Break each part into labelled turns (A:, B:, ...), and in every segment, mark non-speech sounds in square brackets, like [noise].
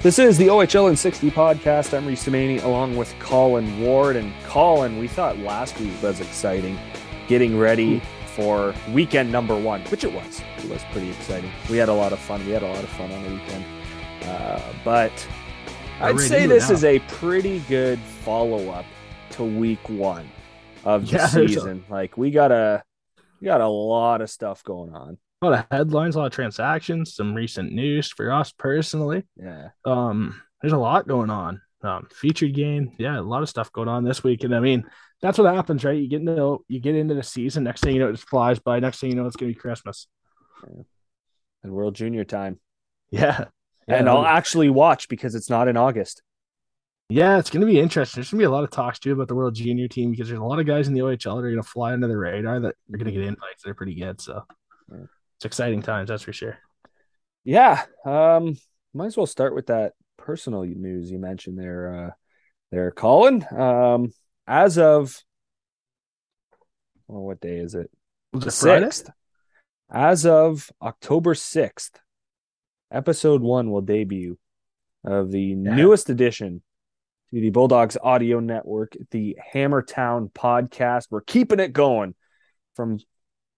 A: This is the OHL in 60 podcast. I'm Reese Maney along with Colin Ward. And Colin, we thought last week was exciting, getting ready for weekend number one, which it was. It was pretty exciting. We had a lot of fun. We had a lot of fun on the weekend. Uh, but I'd say this is a pretty good follow up to week one of the [laughs]
B: Yeah, there's a-
A: season. Like we got a we got a lot of stuff going on.
B: A lot of headlines, a lot of transactions, some recent news for us personally.
A: Yeah.
B: Um, there's a lot going on. Um, featured game, yeah, a lot of stuff going on this week. And I mean, that's what happens, right? You get into you get into the season, next thing you know, it just flies by. Next thing you know, it's gonna be Christmas.
A: And World Junior time.
B: Yeah.
A: and
B: Yeah,
A: I'll actually watch because it's not in August.
B: Yeah, it's going to be interesting. There's going to be a lot of talks too about the World Junior team because there's a lot of guys in the OHL that are going to fly under the radar that are going to get invites. They're pretty good. So
A: Yeah.
B: It's exciting times, that's for sure.
A: Yeah. Um, might as well start with that personal news you mentioned there, uh, there, Colin. Um, as of well, what day is it? The sixth. As of October sixth, episode one will debut of the newest edition to the Bulldogs Audio Network, the Hammertown podcast. We're keeping it going from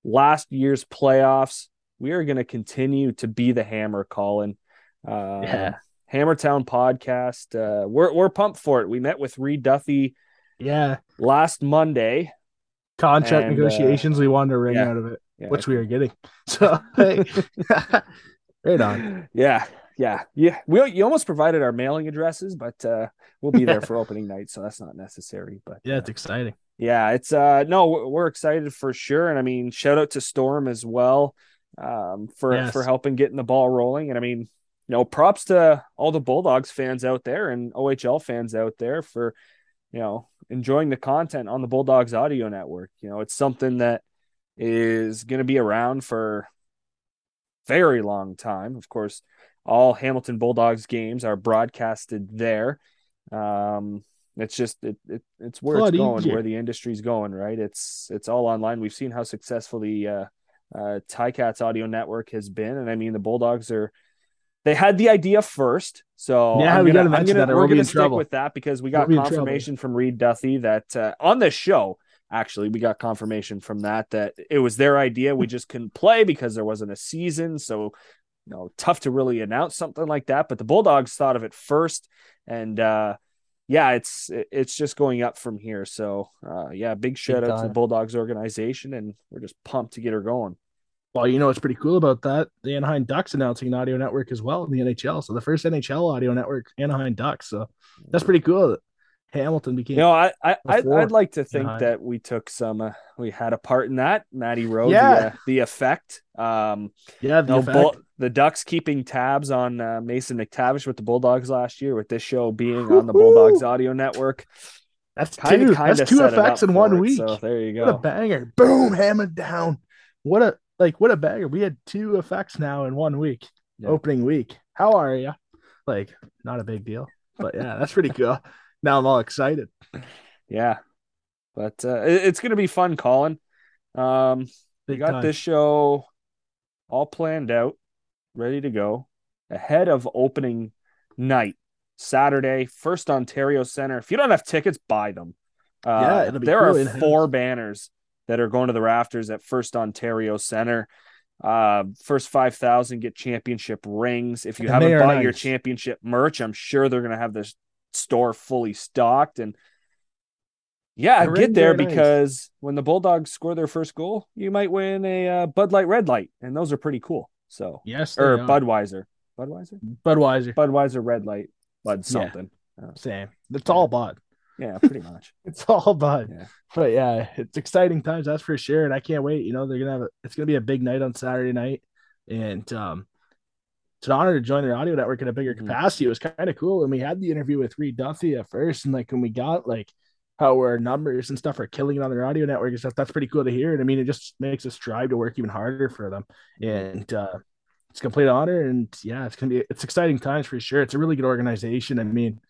A: last year's playoffs. We are going to continue to be the hammer, Colin. Uh,
B: Yeah.
A: Hammertown podcast. Uh, we're we're pumped for it. We met with Reed Duffy
B: Yeah.
A: last Monday.
B: Contract
A: And, uh,
B: negotiations, we wanted to ring
A: yeah.
B: out of it,
A: Yeah.
B: which we are getting. [laughs] So, hey, [laughs] right on.
A: Yeah, yeah, yeah. We you almost provided our mailing addresses, but uh, we'll be there for opening [laughs] night, so that's not necessary. But
B: Yeah,
A: uh,
B: it's exciting.
A: Yeah, it's uh no, we're excited for sure, and I mean, shout out to Storm as well, um, for
B: Yes.
A: for helping getting the ball rolling, and I mean, you know, props to all the Bulldogs fans out there and OHL fans out there for you know enjoying the content on the Bulldogs Audio Network. You know, it's something that is going to be around for very long time. Of course, all Hamilton Bulldogs games are broadcasted there. Um, it's just it, it it's where
B: It's
A: it's going,
B: easier.
A: where the industry's going, right? It's it's all online. We've seen how successful the uh, uh, Ticats audio network has been, and I mean the Bulldogs are they had the idea first, so
B: Yeah,
A: I'm
B: we
A: gonna,
B: gotta
A: I'm gonna-
B: that
A: we're gonna stick
B: trouble.
A: with that because we
B: We'll
A: got
B: trouble.
A: confirmation from Reed Duffy that uh, on this show actually we got confirmation from that that it was their idea we just couldn't play because there wasn't a season so you know tough to really announce something like that but the bulldogs thought of it first and uh yeah it's it's just going up from here so uh yeah big shout out to the bulldogs organization and we're just pumped to get her going
B: Well, you know what's pretty cool about that? The Anaheim Ducks announcing an audio network as well in the NHL. So the first NHL audio network, Anaheim Ducks. So that's pretty cool Hamilton became.
A: you know i, I I'd, I'd like to think
B: Anaheim.
A: that we took some uh, we had a part in that maddie wrote
B: Yeah.
A: the, uh, the effect um
B: yeah, the
A: No,
B: effect.
A: Bull, the Ducks keeping tabs on uh, Mason McTavish with the Bulldogs last year, with this show being on the Bulldogs audio network.
B: that's
A: Kind
B: two.
A: of, kind of
B: That's two effects in one week.
A: So there you
B: What a banger! Boom, hammered down. What a like what a banger. We had two effects now in one week.
A: Yeah.
B: Opening week. How are you? Like, not a big deal. But yeah, that's pretty cool. Now I'm all excited.
A: Yeah, but uh, it- it's going to be fun, Colin. Um, we got
B: time.
A: this show all planned out, ready to go ahead of opening night, Saturday, First Ontario Center. If you don't have tickets, buy them. Uh,
B: Yeah,
A: there
B: cool
A: are four banners that are going to the rafters at First Ontario Center. Uh, first five thousand get championship rings. If you
B: And
A: haven't bought your championship merch, I'm sure they're going to have this store fully stocked and. Yeah,
B: The
A: get there
B: are nice.
A: because when the Bulldogs score their first goal, you might win a uh, Bud Light Red Light, and those are pretty cool. So,
B: Yes,
A: or
B: are.
A: Budweiser, Budweiser,
B: Budweiser.
A: Budweiser Red Light, Bud something.
B: Same. It's all Bud.
A: Yeah, pretty much. [laughs]
B: It's all Bud.
A: Yeah.
B: But yeah, it's exciting times, that's for sure. And I can't wait. You know, they're gonna have a, it's gonna be a big night on Saturday night. And um an honor to join their audio network in a bigger
A: Mhm.
B: capacity. It was kind of cool. And we had the interview with Reed Duffy at first, and like when we got like how our numbers and stuff are killing it on their audio network and stuff, that's pretty cool to hear. And I mean, it just makes us strive to work even harder for them. And uh it's a complete honor. And yeah, it's gonna be it's exciting times for sure. It's a really good organization. I mean,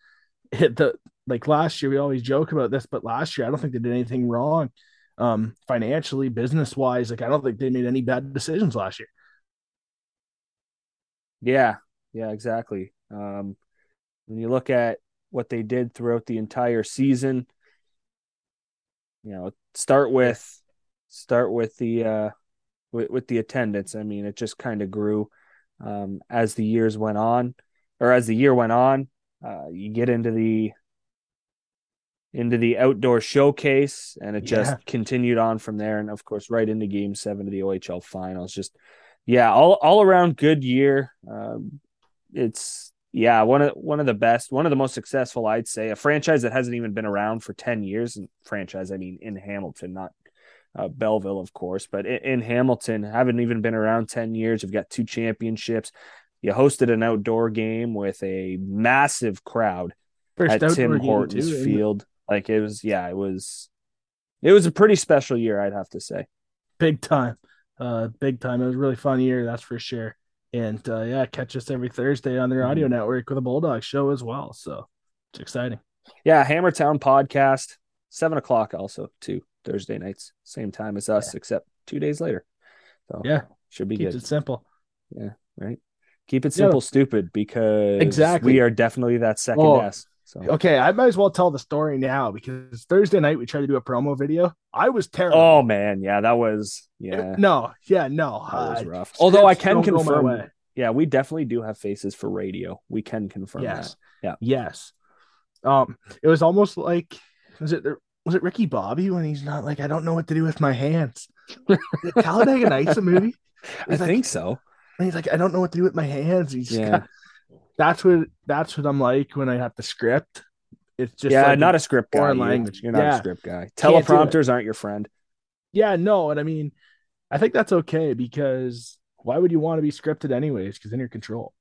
B: it, [laughs] the like last year we always joke about this, but last year I don't think they did anything wrong, um, financially, business wise. Like I don't think they made any bad decisions last year.
A: Yeah, yeah, exactly. Um, when you look at what they did throughout the entire season, you know, start with start with the uh with, with the attendance. I mean, it just kind of grew um as the years went on or as the year went on. Uh you get into the into the outdoor showcase and it just
B: Yeah.
A: continued on from there and of course right into game 7 of the OHL finals just yeah all all around good year. Um it's yeah one of one of the best one of the most successful I'd say. A franchise that hasn't even been around for 10 years and franchise I mean in Hamilton not uh, Belleville of course but in, in Hamilton haven't even been around 10 years. You've got two championships. You hosted an outdoor game with a massive crowd
B: First
A: at Tim Hortons
B: too,
A: Field. Like it was, yeah, it was, it was a pretty special year, I'd have to say.
B: big time uh big time it was a really fun year that's for sure and uh yeah catch us every thursday on their audio network with a bulldog show as well so it's exciting
A: Yeah, Hammertown podcast, seven o'clock, also too Thursday nights, same time as us, except two days later. So
B: Yeah.
A: should be
B: keeps
A: good,
B: it simple Yeah,
A: right? Keep it
B: Yeah.
A: simple, stupid, because
B: Exactly.
A: we are definitely that second
B: Oh,
A: S. So
B: okay i might as well tell the story now because thursday night we tried to do a promo video i was terrible
A: oh man, yeah, that was yeah,
B: no yeah no
A: that was
B: uh,
A: rough. Although I can
B: don't go my
A: confirm, yeah, we definitely do have faces for radio. We can confirm
B: yes
A: Yeah.
B: yes um it was almost like was it was it ricky bobby when he's not like i don't know what to do with my hands the [laughs] talladega nights a movie
A: that. I
B: like-
A: think so.
B: And he's like, I don't know what to do with my hands. He's just
A: Yeah.
B: got- that's what that's what I'm like when I have the script. It's just
A: yeah,
B: like
A: not a script guy.
B: language.
A: you're not
B: Yeah.
A: a script guy.
B: Can't do.
A: Teleprompters aren't your friend.
B: yeah, no, and I mean, I think that's okay because why would you want to be scripted anyways? Because then you're control.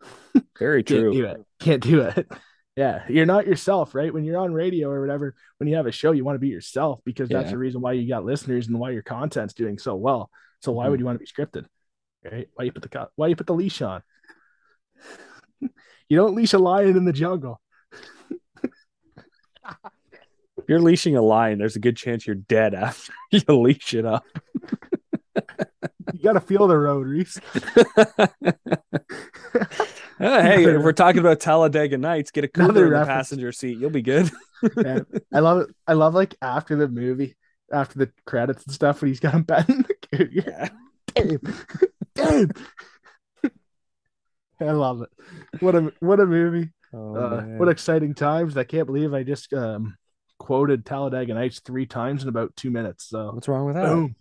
B: [laughs]
A: Very
B: Can't
A: true.
B: do it. Can't do it. [laughs] Yeah, you're not yourself, right? When you're on radio or whatever, when you have a show, you want to be yourself because that's
A: Yeah.
B: the reason why you got listeners and why your content's doing so well. So why
A: Mhm.
B: would you want to be scripted, right? Why you put the why you put the leash on? [laughs] you don't leash a lion in the jungle.
A: If you're leashing a lion, there's a good chance you're dead after [laughs] you leash it up.
B: You got to feel the road, Reese.
A: Uh, [laughs] hey, if we're talking about Talladega Nights, get a
B: Another
A: cooler in the passenger seat. You'll be good.
B: I love it. I love like after the movie, after the credits and stuff, when he's got him in the carrier. Damn, damn. [laughs] I love it. What a what a movie.
A: Oh,
B: uh, what exciting times! I can't believe I just um, quoted Talladega Nights three times in about two minutes. So
A: What's wrong with that?
B: boom,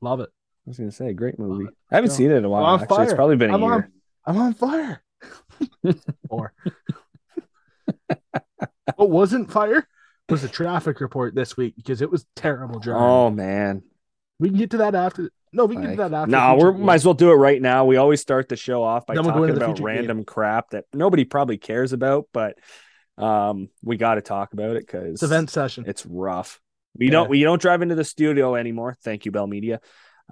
B: love it.
A: I was gonna say, great movie. I haven't seen it in a while. Actually, it's probably been a
B: I'm
A: year.
B: on, I'm on fire. [laughs] or what wasn't fire was the traffic report this week because it was terrible driving.
A: Oh man,
B: We can get to that after. No, we can get
A: Like,
B: to that after.
A: no,
B: future
A: we might as well do it right now. We always start the show off by
B: Then we'll
A: talking about
B: future game.
A: random crap that nobody probably cares about, but um, we got to talk about it because
B: It's event session.
A: It's rough. We
B: Yeah.
A: don't we don't drive into the studio anymore. Thank you, Bell Media.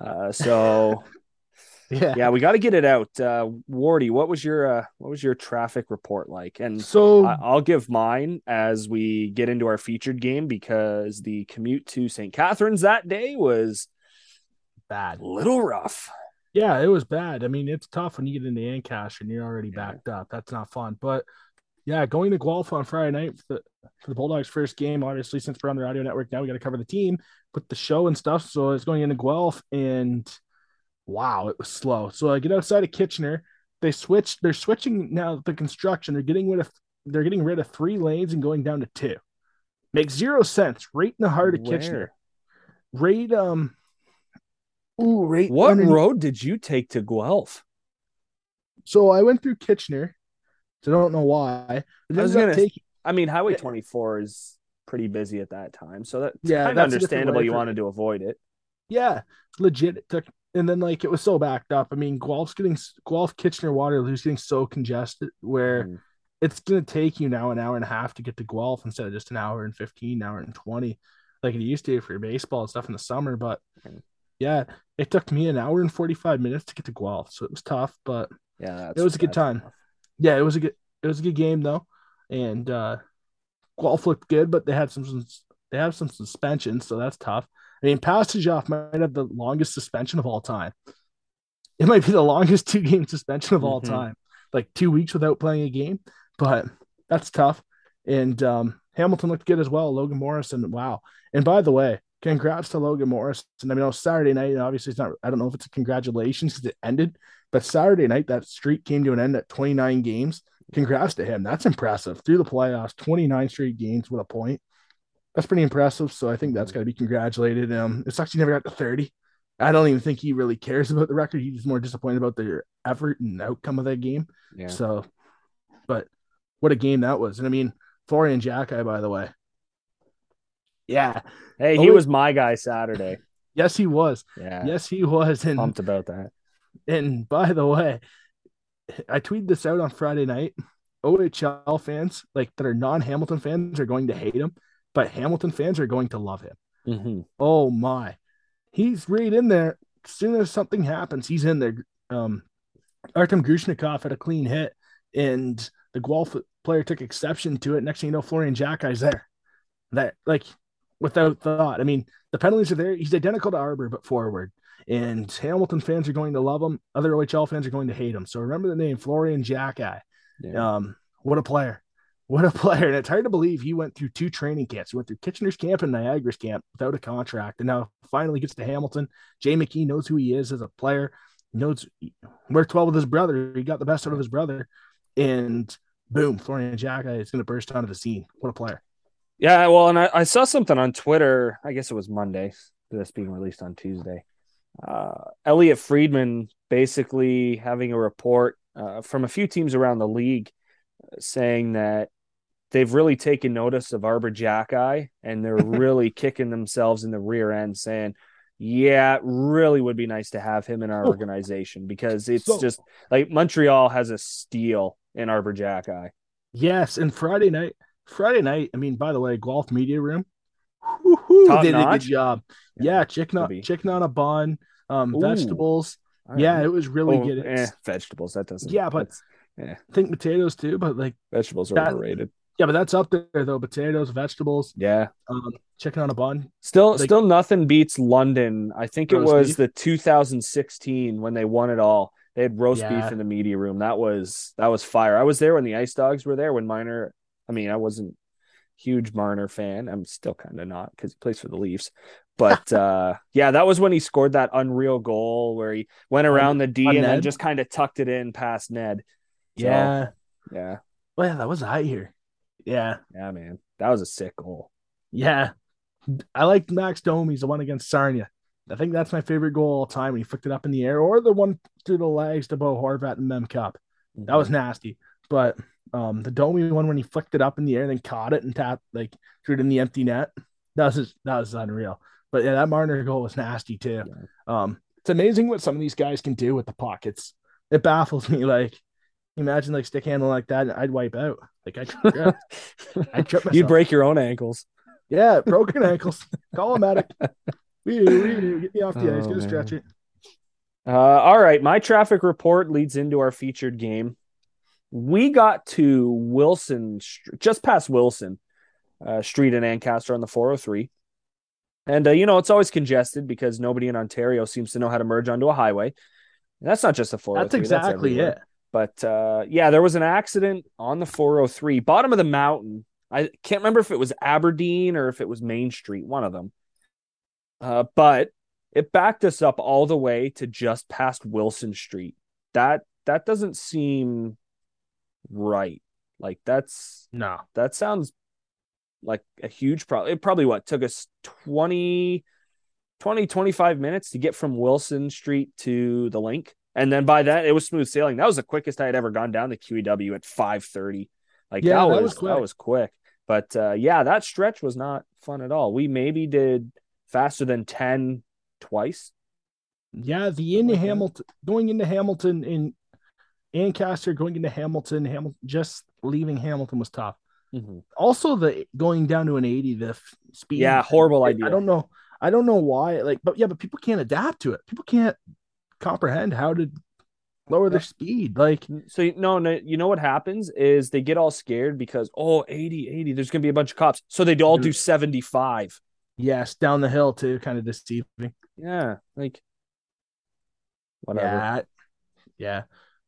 A: Uh, so [laughs]
B: Yeah.
A: yeah, we got to get it out. Uh, Wardy, what was your uh, what was your traffic report like? And
B: So
A: I, I'll give mine as we get into our featured game because the commute to St. Catharines that day was
B: bad.
A: a little rough.
B: Yeah, it was bad. I mean, it's tough when you get into Ancaster and you're already
A: Yeah.
B: backed up. That's not fun. But yeah, going to Guelph on Friday night for the for the Bulldogs' first game. Obviously, since we're on the audio network now, we got to cover the team, put the show and stuff. So it's going into Guelph, and wow, it was slow. So I get outside of Kitchener. They switched. They're switching now the construction. They're getting rid of. They're getting rid of three lanes and going down to two. Makes zero sense. Right in the heart of
A: Where?
B: Kitchener. Right. Um. Ooh, right.
A: What
B: underneath-
A: road did you take to Guelph?
B: So I went through Kitchener. So I don't know why.
A: I was gonna-
B: taking-
A: I mean, Highway 24 is pretty busy at that time, so that's
B: Yeah,
A: kind of
B: that's a different
A: understandable. You wanted to avoid it.
B: yeah, legit. It took, and then like it was so backed up. I mean, Guelph's getting Guelph, Kitchener, Waterloo's getting so congested where
A: Mm.
B: it's gonna take you now an hour and a half to get to Guelph instead of just an hour and fifteen, hour and twenty, like it used to for your baseball and stuff in the summer. But
A: Mm.
B: Yeah, it took me an hour and forty five minutes to get to Guelph, so it was tough. But
A: Yeah,
B: It was a good time.
A: rough.
B: yeah, it was a good it was a good game though, and uh Guelph looked good, but they had some they have some suspension, so that's tough. I mean, passage off might have the longest suspension of all time. It might be the longest [laughs] two game suspension of all
A: Mhm.
B: time, like two weeks without playing a game. But that's tough. And um, Hamilton looked good as well. Logan Morrison, wow. And by the way, congrats to Logan Morrison. I mean, on Saturday night, obviously it's not. I don't know if it's a congratulations [laughs] because it ended, but Saturday night that streak came to an end at 29 games. Congrats to him. That's impressive. Through the playoffs, 29 straight games with a point. That's pretty impressive. So I think that's got to be congratulated. Um, it sucks he never got to 30. I don't even think he really cares about the record. He's more disappointed about the effort and outcome of that game.
A: Yeah.
B: So, but what a game that was. And I mean, Florian Xhekaj, by the way. Yeah.
A: Hey, he was my guy Saturday. [laughs]
B: Yes, he was.
A: Yeah.
B: Yes, he was. And
A: Pumped about that.
B: and by the way, I tweeted this out on Friday night. OHL fans, like that are non-Hamilton fans, are going to hate him, but Hamilton fans are going to love him.
A: hmm
B: Oh my. He's right in there. As soon as something happens, he's in there. Um Artem Grushnikov had a clean hit, and the Guelph player took exception to it. Next thing you know, Florian Xhekaj's there. That like without thought. I mean, the penalties are there. He's identical to Arber, but forward. And Hamilton fans are going to love him. Other OHL fans are going to hate him. So remember the name Florian Xhekaj.
A: Yeah.
B: Um, what a player. What a player. And it's hard to believe he went through two training camps. He went through Kitchener's camp and Niagara's camp without a contract. And now finally gets to Hamilton. Jay McKee knows who he is as a player. He knows we're 12 with his brother. He got the best out of his brother. And boom, Florian Xhekaj is going to burst onto the scene. What a player.
A: Yeah, well, and I, I saw something on Twitter. I guess it was Monday. This being released on Tuesday. Uh, Elliotte Friedman basically having a report uh, from a few teams around the league uh, saying that they've really taken notice of Arber Xhekaj and they're [laughs] really kicking themselves in the rear end, saying, "Yeah, it really would be nice to have him in our [laughs] organization because it's
B: So-
A: just like Montreal has a steal in Arber Xhekaj."
B: Yes. And Friday night, Friday night, I mean, by the way, Guelph Media Room. whoo-hoo,
A: Top
B: they did a good job.
A: Yeah,
B: Yeah, chicken on chicken on a bun, um,
A: Ooh.
B: vegetables. Yeah, it was really
A: Oh,
B: good.
A: eh, vegetables. That doesn't.
B: Yeah, but-
A: yeah,
B: I think potatoes too, but like
A: vegetables are
B: that-
A: overrated.
B: yeah, but that's up there though. Potatoes, vegetables,
A: Yeah,
B: um, chicken on a bun.
A: still,
B: Like-
A: still nothing beats London. I think it was
B: beef?
A: the 2016 when they won it all. They had roast
B: Yeah.
A: beef in the media room. That was that was fire. I was there when the Ice Dogs were there. When Marner, I mean, I wasn't huge Marner fan. I'm still kind of not because he plays for the Leafs. But [laughs] uh, yeah, that was when he scored that unreal goal where he went around the D
B: on
A: and then just kind of tucked it in past Ned. So,
B: Yeah.
A: yeah,
B: Well, yeah, that was I here. Yeah.
A: yeah, man, that was a sick goal.
B: Yeah. I liked Max Domi's the one against Sarnia. I think that's my favorite goal all time when he flicked it up in the air, or the one through the legs to Bo Horvat and Mem Cup. That was nasty. But um the Domi one when he flicked it up in the air and then caught it and tapped like threw it in the empty net. That was just, that was unreal. But yeah, that Marner goal was nasty too. Um it's amazing what some of these guys can do with the puck. It's it baffles [laughs] me. Like imagine like stick handle like that, and I'd wipe out. Like I yeah, I trip [laughs] myself.
A: You'd break your own ankles.
B: Yeah, broken [laughs] ankles. Call a medic. Wee, wee, get me off the ice.
A: Oh,
B: Get a stretcher.
A: Uh, all right, my traffic report leads into our featured game. We got to Wilson, just past Wilson uh, Street in Ancaster on the 403. And, uh, you know, it's always congested because nobody in Ontario seems to know how to merge onto a highway. And that's not just a 403.
B: That's exactly
A: everywhere.
B: it.
A: But uh, yeah, there was an accident on the 403, bottom of the mountain. I can't remember if it was Aberdeen or if it was Main Street, one of them. Uh, but it backed us up all the way to just past Wilson Street. That that doesn't seem right. Like that's
B: No.
A: that sounds like a huge problem. It probably what took us 20, 20, 25 minutes to get from Wilson Street to the link. And then by that, it was smooth sailing. That was the quickest I had ever gone down the QEW at 530. Like
B: Yeah,
A: that,
B: that
A: was,
B: was
A: that was quick. But uh, yeah, that stretch was not fun at all. We maybe did faster than 10 twice.
B: Yeah, the
A: in.
B: Hamilton, going into Hamilton in Ancaster, going into Hamilton, Hamilton, just leaving Hamilton was tough. Mm-hmm. Also, the going down to an 80, the f- speed.
A: Yeah, horrible
B: I-
A: idea.
B: I don't know. I don't know why. Like, but yeah, but people can't adapt to it. People can't comprehend how to lower their speed. Like,
A: So you no, no, you know what happens is they get all scared because oh 80, 80, there's gonna be a bunch of cops. So they all do 75.
B: yes, down the hill too, kind of deceiving.
A: Yeah, like whatever.
B: Yeah. Yeah.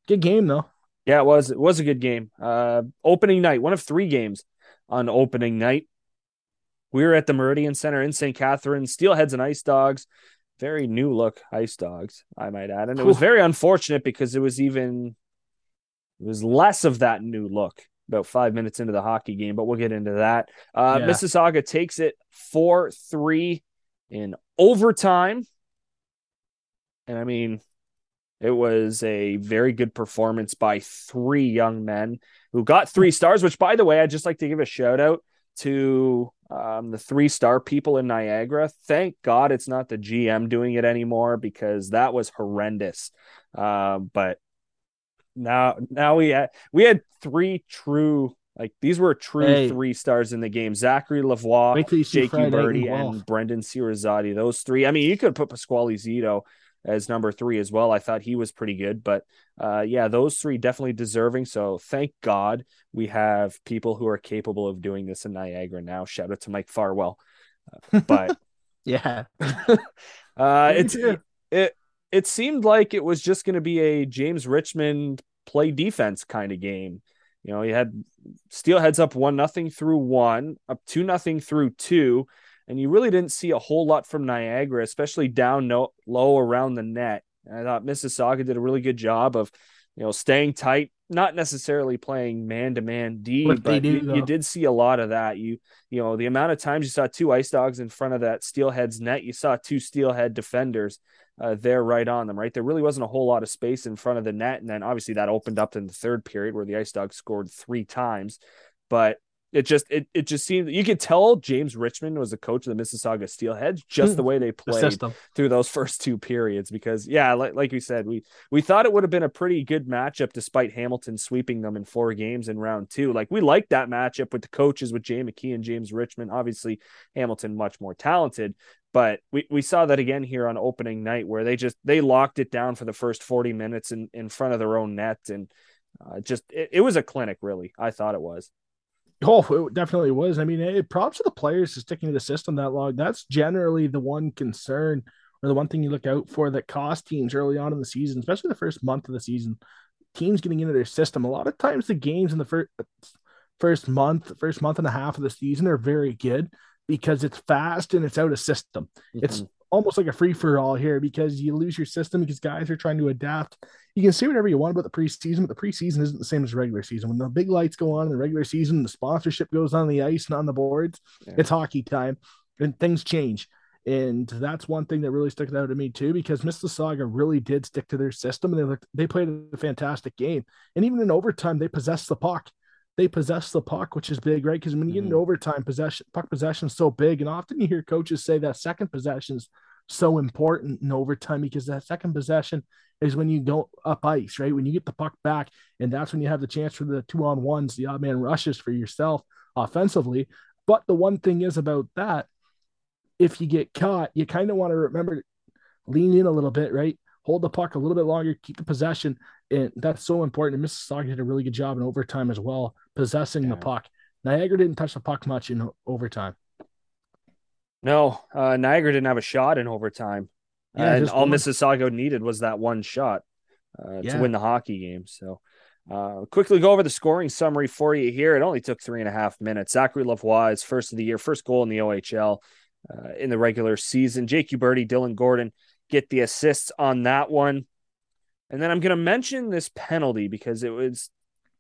B: Good game though.
A: Yeah, it was. It was a good game. Uh, opening night, one of three games on opening night. We were at the Meridian Center in St. Catharines, Steelheads and Ice Dogs. Very new look Ice Dogs, I might add. And it was very unfortunate because it was even it was less of that new look about five minutes into the hockey game, but we'll get into that. Uh, yeah. Mississauga takes it 4 3 in overtime. And I mean, it was a very good performance by three young men who got three stars, which, by the way, I'd just like to give a shout out to um, the three star people in Niagara. Thank God it's not the GM doing it anymore because that was horrendous. Uh, but now, now we had we had three true like these were true hey. three stars in the game. Zachary Lavoie, Jake Uberti, and Brenden Sirizzotti. Those three. I mean, you could put Pasquale Zito as number three as well. I thought he was pretty good, but uh, yeah, those three definitely deserving. So thank God we have people who are capable of doing this in Niagara now. Shout out to Mike Farwell. Uh, but [laughs]
B: yeah, [laughs]
A: uh, it's it, it it seemed like it was just going to be a James Richmond play defense kind of game. You know, he had Steelheads up one nothing through one, up two nothing through two and you really didn't see a whole lot from Niagara, especially down no, low around the net. And I thought Mississauga did a really good job of, you know, staying tight, not necessarily playing man to man D, what but do, you, you, did see a lot of that. You, you know, the amount of times you saw two ice dogs in front of that steelhead's net, you saw two steelhead defenders uh, there right on them, right? There really wasn't a whole lot of space in front of the net. And then obviously that opened up in the third period where the ice dogs scored three times. But it just it, it just seemed you could tell James Richmond was the coach of the Mississauga Steelheads just the hmm. way they played the through those first two periods because yeah like like we said we we thought it would have been a pretty good matchup despite Hamilton sweeping them in four games in round two. Like we liked that matchup with the coaches with Jay McKee and James Richmond obviously Hamilton much more talented but we, we saw that again here on opening night where they just they locked it down for the first 40 minutes in, in front of their own net and uh, just it, it was a clinic really I thought it was
B: Oh, it definitely was. I mean, it props to the players to sticking to the system that long. That's generally the one concern or the one thing you look out for that cost teams early on in the season, especially the first month of the season. Teams getting into their system. A lot of times, the games in the first first month, first month and a half of the season are very good because it's fast and it's out of system. Mm-hmm. It's almost like a free for all here because you lose your system because guys are trying to adapt. You can say whatever you want about the preseason, but the preseason isn't the same as regular season. When the big lights go on in the regular season, the sponsorship goes on the ice and on the boards, yeah. it's hockey time and things change. And that's one thing that really stuck out to me too, because Mississauga really did stick to their system and they looked, they played a fantastic game. And even in overtime, they possessed the puck they possess the puck, which is big, right? Because when you get into mm-hmm. overtime, possession puck possession is so big, and often you hear coaches say that second possession is so important in overtime because that second possession is when you go up ice, right? When you get the puck back, and that's when you have the chance for the two on ones, the odd man rushes for yourself offensively. But the one thing is about that, if you get caught, you kind of want to remember lean in a little bit, right? Hold the puck a little bit longer, keep the possession, and that's so important. And Mississauga did a really good job in overtime as well, possessing yeah. the puck. Niagara didn't touch the puck much in overtime.
A: No, uh, Niagara didn't have a shot in overtime. Yeah, and all one. Mississauga needed was that one shot uh, yeah. to win the hockey game. So, uh, quickly go over the scoring summary for you here. It only took three and a half minutes. Zachary Lavoie is first of the year, first goal in the OHL uh, in the regular season. Jake Uberti, Dylan Gordon get the assists on that one. And then I'm going to mention this penalty because it was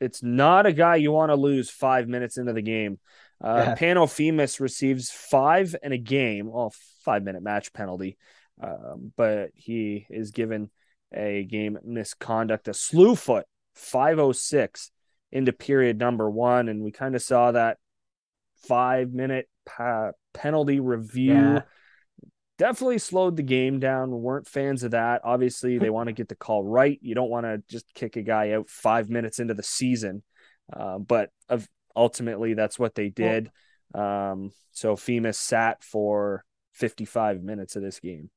A: it's not a guy you want to lose five minutes into the game. Uh, yeah. Pano receives five in a game, well, five minute match penalty, um, but he is given a game misconduct, a slew foot, 506 into period number one. And we kind of saw that five minute pa- penalty review. Yeah definitely slowed the game down. We weren't fans of that. Obviously, they want to get the call right. You don't want to just kick a guy out five minutes into the season. Uh, but of, ultimately, that's what they did. Um, so Fimis sat for 55 minutes of this game.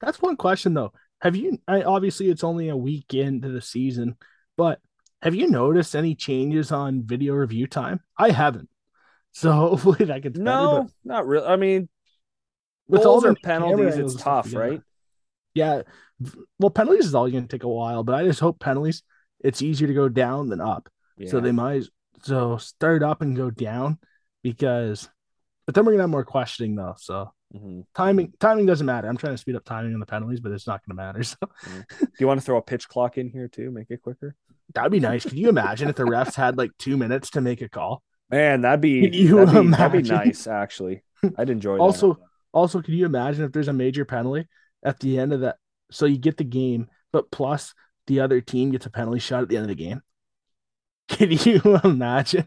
B: That's one question, though. Have you, I, obviously, it's only a week into the season, but have you noticed any changes on video review time? I haven't. So [laughs] hopefully that gets
A: no,
B: better, but...
A: not really. I mean, with all the penalties, it's tough, right?
B: Yeah. Well, penalties is all going to take a while, but I just hope penalties it's easier to go down than up.
A: Yeah.
B: So they might so start up and go down because but then we're gonna have more questioning though. So
A: Mhm.
B: timing timing doesn't matter. I'm trying to speed up timing on the penalties, but it's not gonna matter. [laughs] So
A: Do you want to throw a pitch clock in here too? Make it quicker?
B: that'd be nice. Could you imagine if the refs had like two minutes to make a call?
A: Man, that'd be
B: Can you
A: that'd, be, that'd be nice, actually. I'd enjoy that.
B: Also, also, can you imagine if there's a major penalty at the end of that? So you get the game, but plus the other team gets a penalty shot at the end of the game. [laughs] Can you imagine?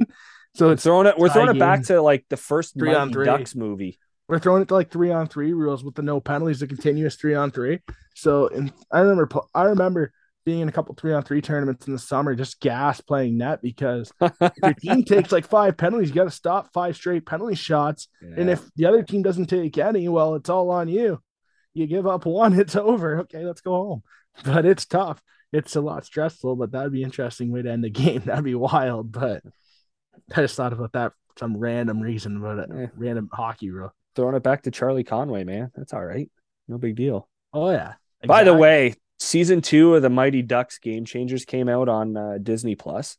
B: So it's
A: throwing it we're throwing it back to like the first
B: Three
A: Mighty
B: on three.
A: Ducks movie.
B: we're throwing it to like three on three rules with the no penalties, the continuous three on three. So, and I remember, I remember being in a couple three on three tournaments in the summer, just gas playing net because [laughs] if your team takes like five penalties, you got to stop five straight penalty shots. And if the other team doesn't take any, well, it's all on you. You give up one, [laughs] it's over. Okay, let's go home. But it's tough. It's a lot stressful, but that'd be an interesting way to end the [laughs] game. That'd be wild. But I just thought about that for some random reason about it.
A: Uh, yeah.
B: Random hockey rule.
A: throwing it back to Charlie Conway, man. That's all right. No big deal.
B: Oh yeah.
A: By the way, season two of the Mighty Ducks Game Changers came out on uh, Disney Plus.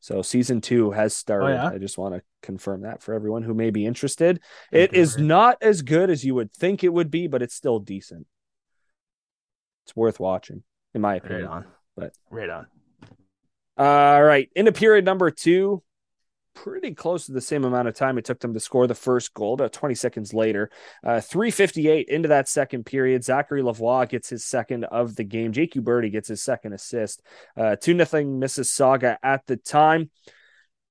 A: So season two has started.
B: Oh, yeah?
A: I just want to confirm that for everyone who may be interested. It is not as good as you would think it would be, but it's still decent. It's worth watching, in my
B: right
A: opinion.
B: on.
A: But-
B: right on.
A: All right. Into period number two, pretty close to the same amount of time it took them to score the first goal, about 20 seconds later. Uh, 358 into that second period. Zachary Lavoie gets his second of the game. Jake Uberti gets his second assist. Uh, 2 nothing Mississauga at the time.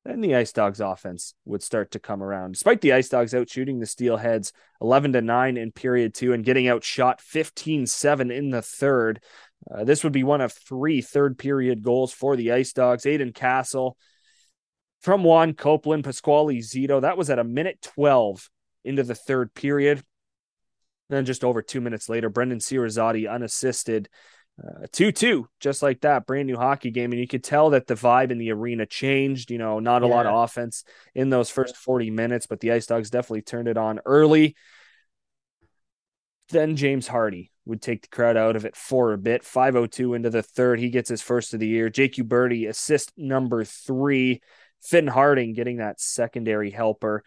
A: Then the Ice Dogs offense would start to come around. Despite the Ice Dogs out shooting the Steelheads 11 to 9 in period two and getting outshot 15 7 in the third. Uh, this would be one of three third period goals for the Ice Dogs. Aiden Castle from Juan Copeland, Pasquale Zito. That was at a minute 12 into the third period. Then just over two minutes later, Brenden Sirizzotti unassisted. Uh, 2 2, just like that, brand new hockey game. And you could tell that the vibe in the arena changed. You know, not a lot of offense in those first 40 minutes, but the Ice Dogs definitely turned it on early. Then James Hardie would take the crowd out of it for a bit. 502 into the third. He gets his first of the year. Jake Uberti, assist number three. Finn Harding getting that secondary helper.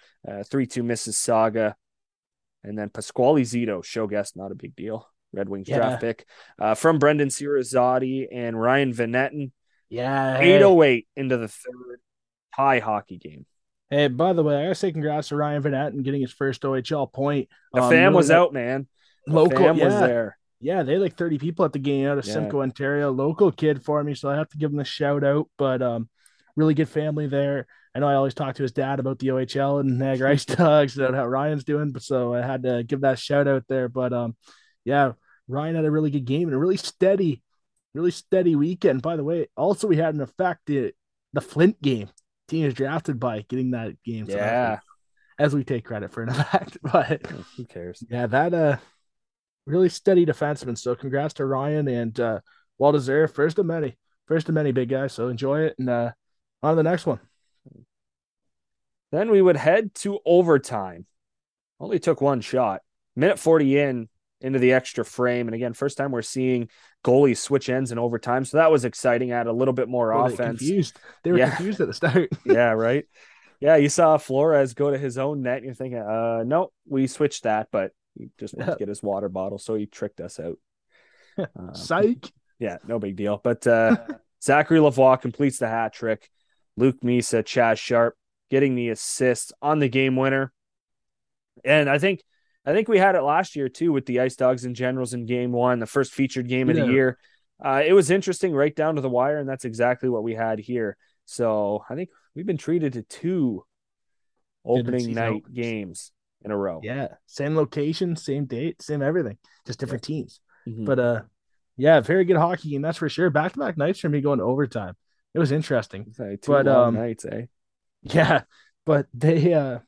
A: 3 2 Mississauga. And then Pasquale Zito, show guest, not a big deal. Red Wings
B: Yeah.
A: draft pick uh, from Brenden Sirizzotti and Ryan Vanetten.
B: Yeah.
A: 808 into the third. Tie hockey game.
B: hey, by the way, I gotta say congrats to Ryan Van Etten getting his first OHL point.
A: The
B: Um,
A: fam was out, man. The
B: Local,
A: fam
B: yeah.
A: was there.
B: Yeah, they had like 30 people at the game out of
A: Yeah.
B: Simcoe, Ontario. Local kid for me, so I have to give him a shout out. But um, really good family there. I know I always talk to his dad about the OHL and Niagara [laughs] Ice Dogs and how Ryan's doing, but so I had to give that shout out there. But um, yeah, Ryan had a really good game and a really steady, really steady weekend. By the way, also we had an effect the, the Flint game. Team is drafted by getting that game. So
A: Yeah.
B: as we take credit for an [laughs] effect, but
A: Who cares?
B: yeah, that uh really steady defenseman. So congrats to Ryan and uh well deserved. First of many. First of many big guys. So enjoy it and uh on to the next one.
A: Then we would head to overtime. Only took one shot. Minute 40 in into the extra frame. And again, first time we're seeing goalies switch ends in overtime. So that was exciting. Add a little bit more offense.
B: confused. They were
A: Yeah.
B: confused at the start. [laughs]
A: yeah, right. Yeah, you saw Flores go to his own net, and you're thinking, uh, no, we switched that, but he just went
B: Yeah.
A: to get his water bottle, so he tricked us out. Um, [laughs]
B: Psych. [laughs]
A: yeah, no big deal. But uh, Zachary Lavoie completes the hat trick. Luke Misa, Chaz Sharp getting the assist on the game winner. And I think I think we had it last year too with the Ice Dogs and Generals in game one, the first featured game of
B: Yeah.
A: the year. Uh, it was interesting right down to the wire, and that's exactly what we had here. So I think we've been treated to two opening night
B: openers.
A: games in a row.
B: Yeah. Same location, same date, same everything. Just different teams.
A: Mhm.
B: But uh yeah, very good hockey game, that's for sure. Back to back nights for me going overtime. It was interesting.
A: Two
B: but, um,
A: nights, eh?
B: Yeah, but they uh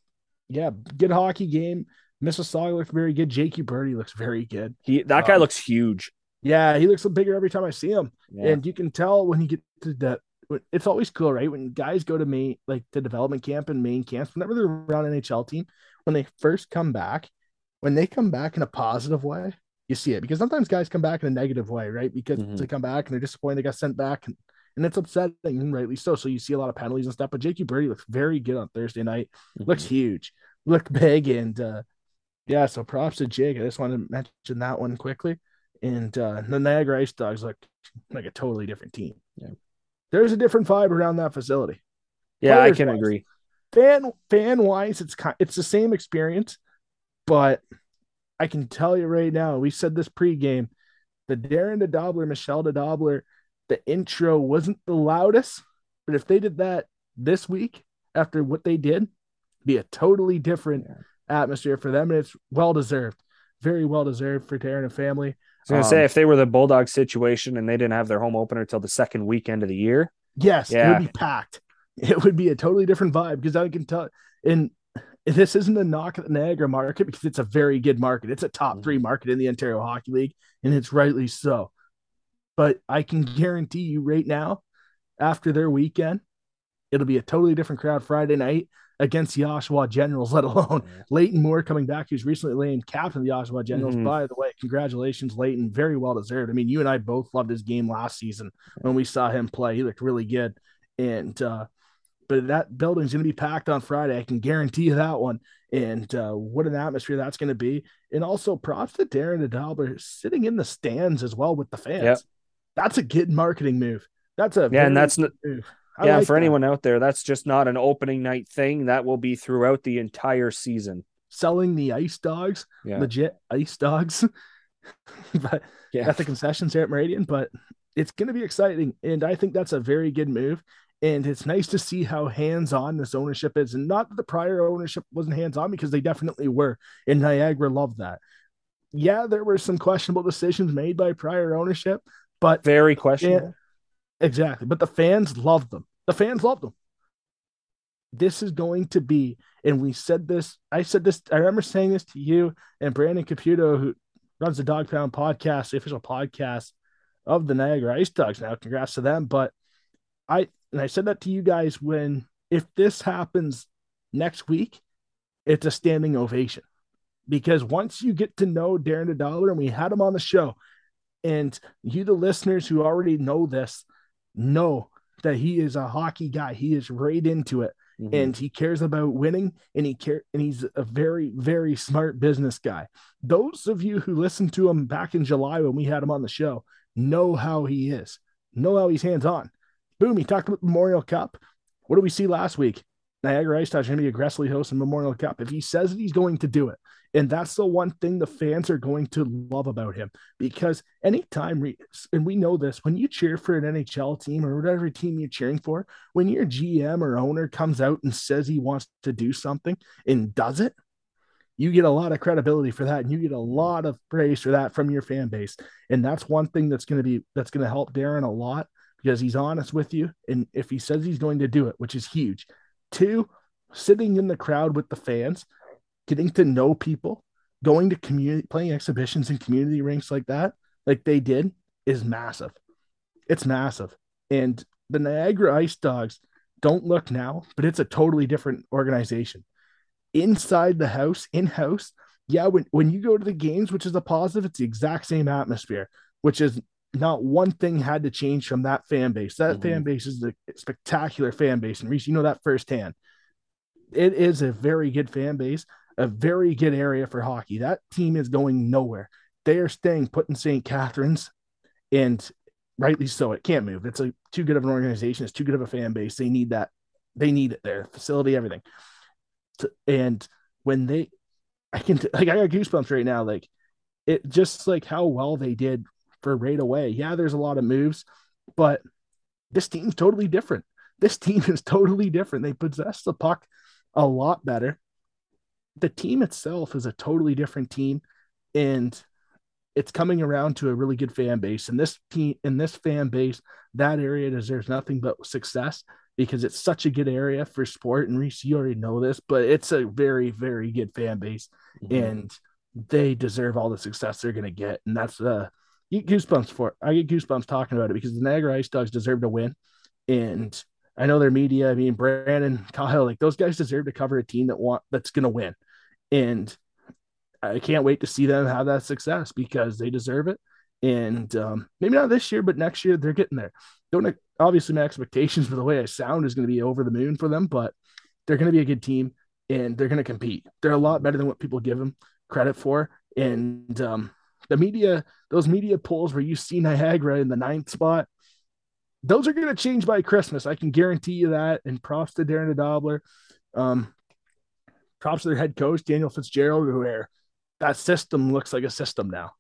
B: yeah, good hockey game. Mississauga looked very good. Jake Uberti looks very good.
A: He that guy
B: um,
A: looks huge.
B: Yeah, he looks bigger every time I see him.
A: Yeah.
B: And you can tell when he gets to the it's always cool, right? When guys go to main like the development camp and main camps, whenever they're around NHL team, when they first come back, when they come back in a positive way, you see it because sometimes guys come back in a negative way, right? Because
A: Mhm.
B: they come back and they're disappointed they got sent back and and it's upsetting, and rightly so. So you see a lot of penalties and stuff. But Jake Uberti looks very good on Thursday night. Mm-hmm. Looks huge, look big, and uh, yeah. So props to Jake. I just wanted to mention that one quickly. And uh, the Niagara Ice Dogs look like a totally different team.
A: Yeah.
B: There's a different vibe around that facility.
A: Yeah, Players I can wise. agree.
B: Fan fan wise, it's kind, it's the same experience, but I can tell you right now, we said this pregame, the Darren DeDobbelaer, Michelle DeDobbelaer, the intro wasn't the loudest, but if they did that this week after what they did, be a totally different yeah. atmosphere for them, and it's well deserved, very well deserved for Darren and family.
A: I was gonna um, say if they were the Bulldog situation and they didn't have their home opener until the second weekend of the year,
B: yes, yeah. it would be packed. It would be a totally different vibe because I can tell. And this isn't a knock at the Niagara market because it's a very good market. It's a top three mm-hmm. market in the Ontario Hockey League, and it's rightly so. But I can guarantee you right now, after their weekend, it'll be a totally different crowd Friday night against the Oshawa Generals, let alone. Leighton Moore coming back, who's recently named captain of the Oshawa Generals. Mm-hmm. By the way, congratulations, Leighton. Very well deserved. I mean, you and I both loved his game last season when we saw him play. He looked really good. And, uh, but that building's going to be packed on Friday. I can guarantee you that one. And uh, what an atmosphere that's going to be. And also props to Darren DeDobbelaer sitting in the stands as well with the fans. Yep. That's a good marketing move. That's a
A: yeah, and that's not yeah, like for that. anyone out there, that's just not an opening night thing. That will be throughout the entire season.
B: Selling the ice dogs, yeah. legit ice dogs, [laughs] but yeah. at the concessions here at Meridian. But it's going to be exciting, and I think that's a very good move. And it's nice to see how hands on this ownership is, and not that the prior ownership wasn't hands on because they definitely were. And Niagara loved that. Yeah, there were some questionable decisions made by prior ownership, but
A: very questionable.
B: Exactly. But the fans loved them. The fans loved them. This is going to be, and we said this. I said this. I remember saying this to you and Brandon Caputo, who runs the Dog Pound podcast, the official podcast of the Niagara Ice Dogs. Now, congrats to them. But I and I said that to you guys when if this happens next week, it's a standing ovation because once you get to know Darren DeDobbelaer, and we had him on the show, and you, the listeners who already know this, know that he is a hockey guy. He is right into it. Mm-hmm. And he cares about winning and he care and he's a very, very smart business guy. Those of you who listened to him back in July when we had him on the show know how he is, know how he's hands on. Boom, he talked about Memorial Cup. What did we see last week? Niagara Ice Dogs going to be aggressively hosting Memorial Cup. If he says that he's going to do it, and that's the one thing the fans are going to love about him because anytime, and we know this, when you cheer for an NHL team or whatever team you're cheering for, when your GM or owner comes out and says he wants to do something and does it, you get a lot of credibility for that and you get a lot of praise for that from your fan base. And that's one thing that's going to be, that's going to help Darren a lot because he's honest with you. And if he says he's going to do it, which is huge. Two, sitting in the crowd with the fans getting to know people, going to community playing exhibitions in community rinks like that, like they did, is massive. It's massive. And the Niagara Ice Dogs don't look now, but it's a totally different organization. Inside the house, in house, yeah, when, when you go to the games, which is a positive, it's the exact same atmosphere, which is not one thing had to change from that fan base. That mm-hmm. fan base is a spectacular fan base. And Reese, you know that firsthand. It is a very good fan base a very good area for hockey. That team is going nowhere. They are staying put in St. Catharines, and rightly so. It can't move. It's a too good of an organization. It's too good of a fan base. They need that. They need it there. Facility, everything. and when they, I can [laughs] like I got goosebumps right now. Like it just like how well they did for right away. Yeah, there's a lot of moves, but this team's totally different. This [laughs] team is totally different. They possess the puck a lot better the team itself is a totally different team and it's coming around to a really good fan base and this team in this fan base that area deserves nothing but success because it's such a good area for sport and Reese you already know this but it's a very very good fan base mm-hmm. and they deserve all the success they're going to get and that's uh get goosebumps for it. I get goosebumps talking about it because the Niagara Ice Dogs deserve to win and I know their media. I mean, Brandon, [laughs] Kyle, like those guys deserve to cover a team that want that's going to win, and I can't wait to see them have that success because they deserve it. And um, maybe not this year, but next year they're getting there. Don't obviously my expectations for the way I sound is going to be over the moon for them, but they're going to be a good team and they're going to compete. They're a lot better than what people give them credit for. And um, the media, those media polls where you see Niagara in the ninth spot, those are going to change by Christmas. I can guarantee you that. And props to Darren DeDobbelaer. Um, props to their head coach, Daniel Fitzgerald, who, where that system looks like a system now.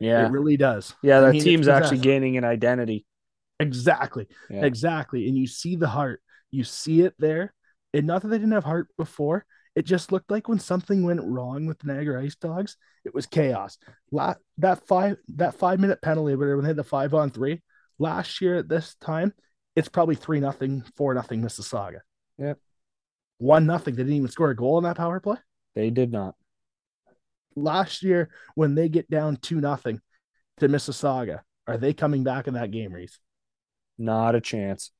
A: Yeah.
B: It really does.
A: Yeah, That I mean, team's actually gaining an identity.
B: Exactly. Yeah. Exactly. And you see the heart. You see it there. And not that they didn't have heart before. It just looked like when something went wrong with the Niagara Ice Dogs, it was chaos. That five that five minute penalty, whatever when they had the five on three last year at this time, it's probably three nothing, four nothing Mississauga.
A: Yep.
B: One nothing. They didn't even score a goal in that power play.
A: They did not.
B: Last year, when they get down two nothing to Mississauga, are they coming back in that game, Reese?
A: Not a chance.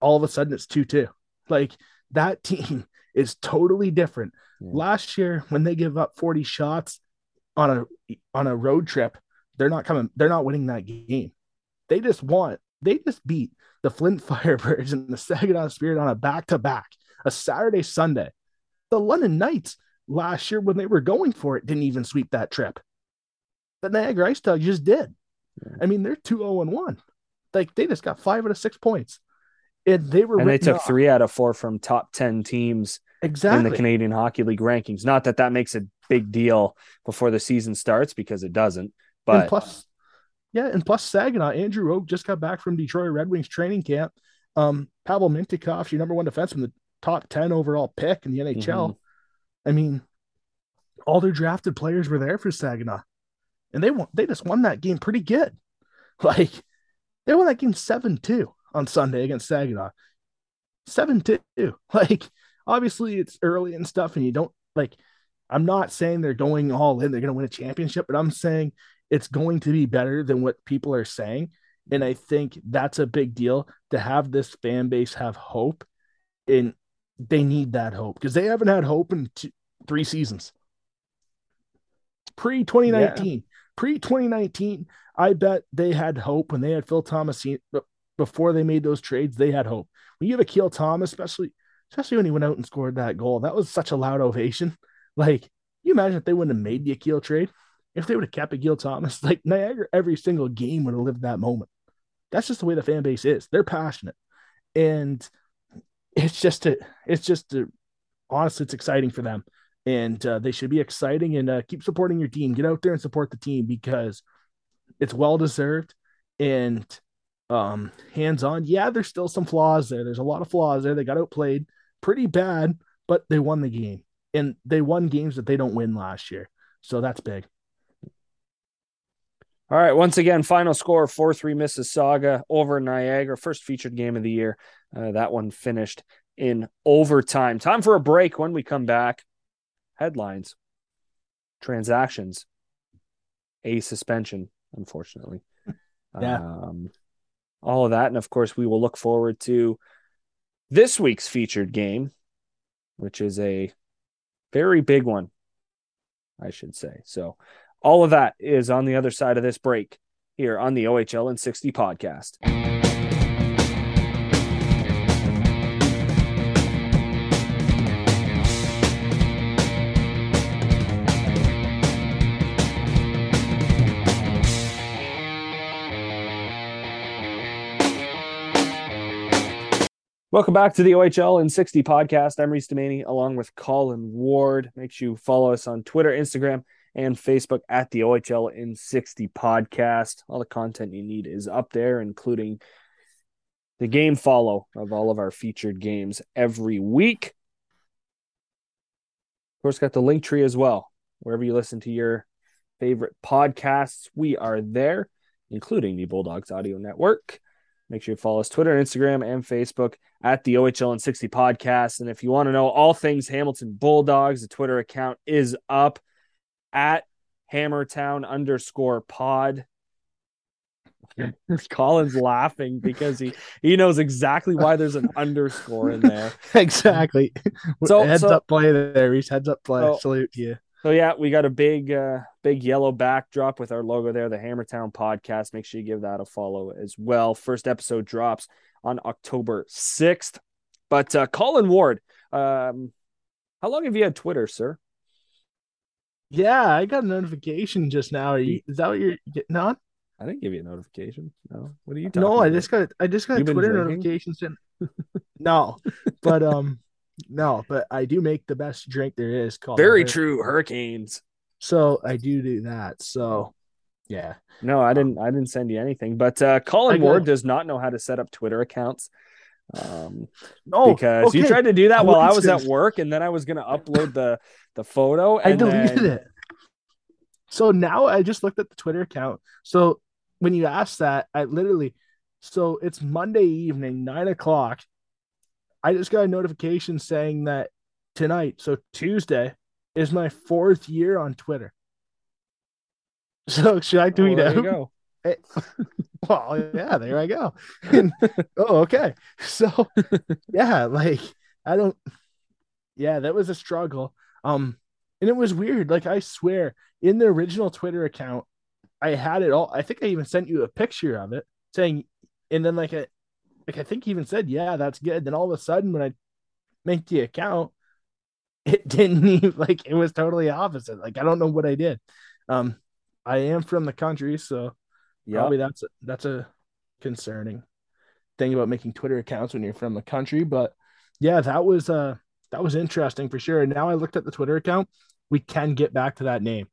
B: All of a sudden, it's two two. Like that [laughs] team is totally different. Yeah. Last year, when they give up 40 shots on a on a road trip, they're not coming, they're not winning that game. They just want, they just beat the Flint [laughs] Firebirds and the Saginaw Spirit on a back-to-back, a Saturday, Sunday. The London Knights last year, when they were going for it, didn't even sweep that trip. The Niagara Ice Dogs just did. I mean, they're 2-0 and 1. Like they just got five out of six points. And they were
A: and they took off. three out of four from top 10 teams
B: exactly.
A: in the Canadian Hockey League rankings. Not that that makes a big deal before the season starts because it doesn't. But
B: and plus, yeah, and plus Saginaw, Andrew Oke just got back from Detroit Red Wings training camp. Um, Pavel Mintyukov, your number one defenseman, the top 10 overall pick in the NHL. Mm-hmm. I mean, all their drafted players were there for Saginaw. And they won, they just won that game pretty good. [laughs] Like they won that game 7-2 on Sunday against Saginaw. 7-2. [laughs] Like obviously it's early and stuff, and you don't like. I'm not saying they're going all in, they're going to win a championship, but I'm saying it's going to be better than what people are saying. And I think that's a big deal to have this fan base have hope. And they need that hope because they haven't had hope in two, three seasons. Pre 2019, pre 2019, I bet they had hope when they had Phil Thomas but before they made those trades. They had hope. When you have Akil Thomas, especially especially when he went out and scored that goal. That was such a loud ovation. Like, you imagine if they wouldn't have made the Akil trade, if they would have kept Akil Thomas, [laughs] like Niagara, every single game would have lived that moment. That's just the way the fan base is. They're passionate, and it's just a, it's just a, honestly, it's exciting for them, and uh, they should be exciting and uh, keep supporting your team. Get out there and support the team because it's well deserved. And um, hands on, yeah, there's still some flaws there. There's a lot of flaws there. They got outplayed pretty bad, but they won the game. And they won games that they don't win last year. So that's big.
A: All right. Once again, final score 4 3 Mississauga over Niagara. First featured game of the year. Uh, that one finished in overtime. Time for a break. When we come back, headlines, transactions, a suspension, unfortunately. [laughs]
B: Yeah.
A: Um, all of that. And of course, we will look forward to this week's featured game, which is a very big one, I should say. So, all of that is on the other side of this break here on the OHL in 60 podcast. Welcome back to the OHL in 60 podcast. I'm Reese Demany along with Colin Ward. Make sure you follow us on Twitter, Instagram, and Facebook at the OHL in 60 podcast. All the content you need is up there, including the game follow of all of our featured games every week. Of course, got the link tree as well. Wherever you listen to your favorite podcasts, we are there, including the Bulldogs Audio Network. Make sure you follow us Twitter, Instagram, and Facebook at the OHL and 60 podcast. And if you want to know all things Hamilton Bulldogs, the Twitter account is up at Hammertown underscore pod. [laughs] Colin's laughing because he he knows exactly why there's an underscore in there. [laughs]
B: exactly. So [laughs] heads so, up play there. He's heads up play. So, Salute you.
A: So yeah, we got a big, uh, big yellow backdrop with our logo there, the Hammertown Podcast. Make sure you give that a follow as well. First episode drops on October sixth. But uh, Colin Ward, um, how long have you had Twitter, sir?
B: Yeah, I got a notification just now. Are you, is that what you're getting on?
A: I didn't give you a notification. No, what are you?
B: No,
A: talking
B: I just got I just got
A: You've been
B: Twitter
A: drinking?
B: notifications. [laughs] No, but um, [laughs] no, but I do make the best drink there is called
A: very true. Hurricanes.
B: So I do do that. So yeah,
A: No, I didn't. I didn't send you anything. But uh, Colin Ward does not know how to set up Twitter accounts. Um,
B: no,
A: because you tried to do that while I was at work, and then I was going to upload the the photo.
B: I deleted
A: then,
B: it. So now I just looked at the Twitter account. So when you asked that, I literally, so it's Monday evening, nine o'clock. I just got a notification saying that tonight, so Tuesday, is my fourth year on Twitter. [laughs] So should I
A: Oh,
B: tweet
A: there you
B: out?
A: go. [laughs]
B: Well, yeah, there I go. And- [laughs] oh, okay. So yeah, like I don't yeah, that was a struggle. Um and it was weird. Like I swear, in the original Twitter account, I had it all. I think I even sent you a picture of it saying and then like I like I think he even said, Yeah, that's good. Then all of a sudden when I make the account, [laughs] it didn't even like it was totally opposite. Like I don't know what I did. Um I am from the country, so
A: Yeah.
B: probably that's that's a concerning thing about making Twitter accounts when you're from the country. But yeah, that was uh that was interesting for sure. And now I looked at the Twitter account, we can get back to that name.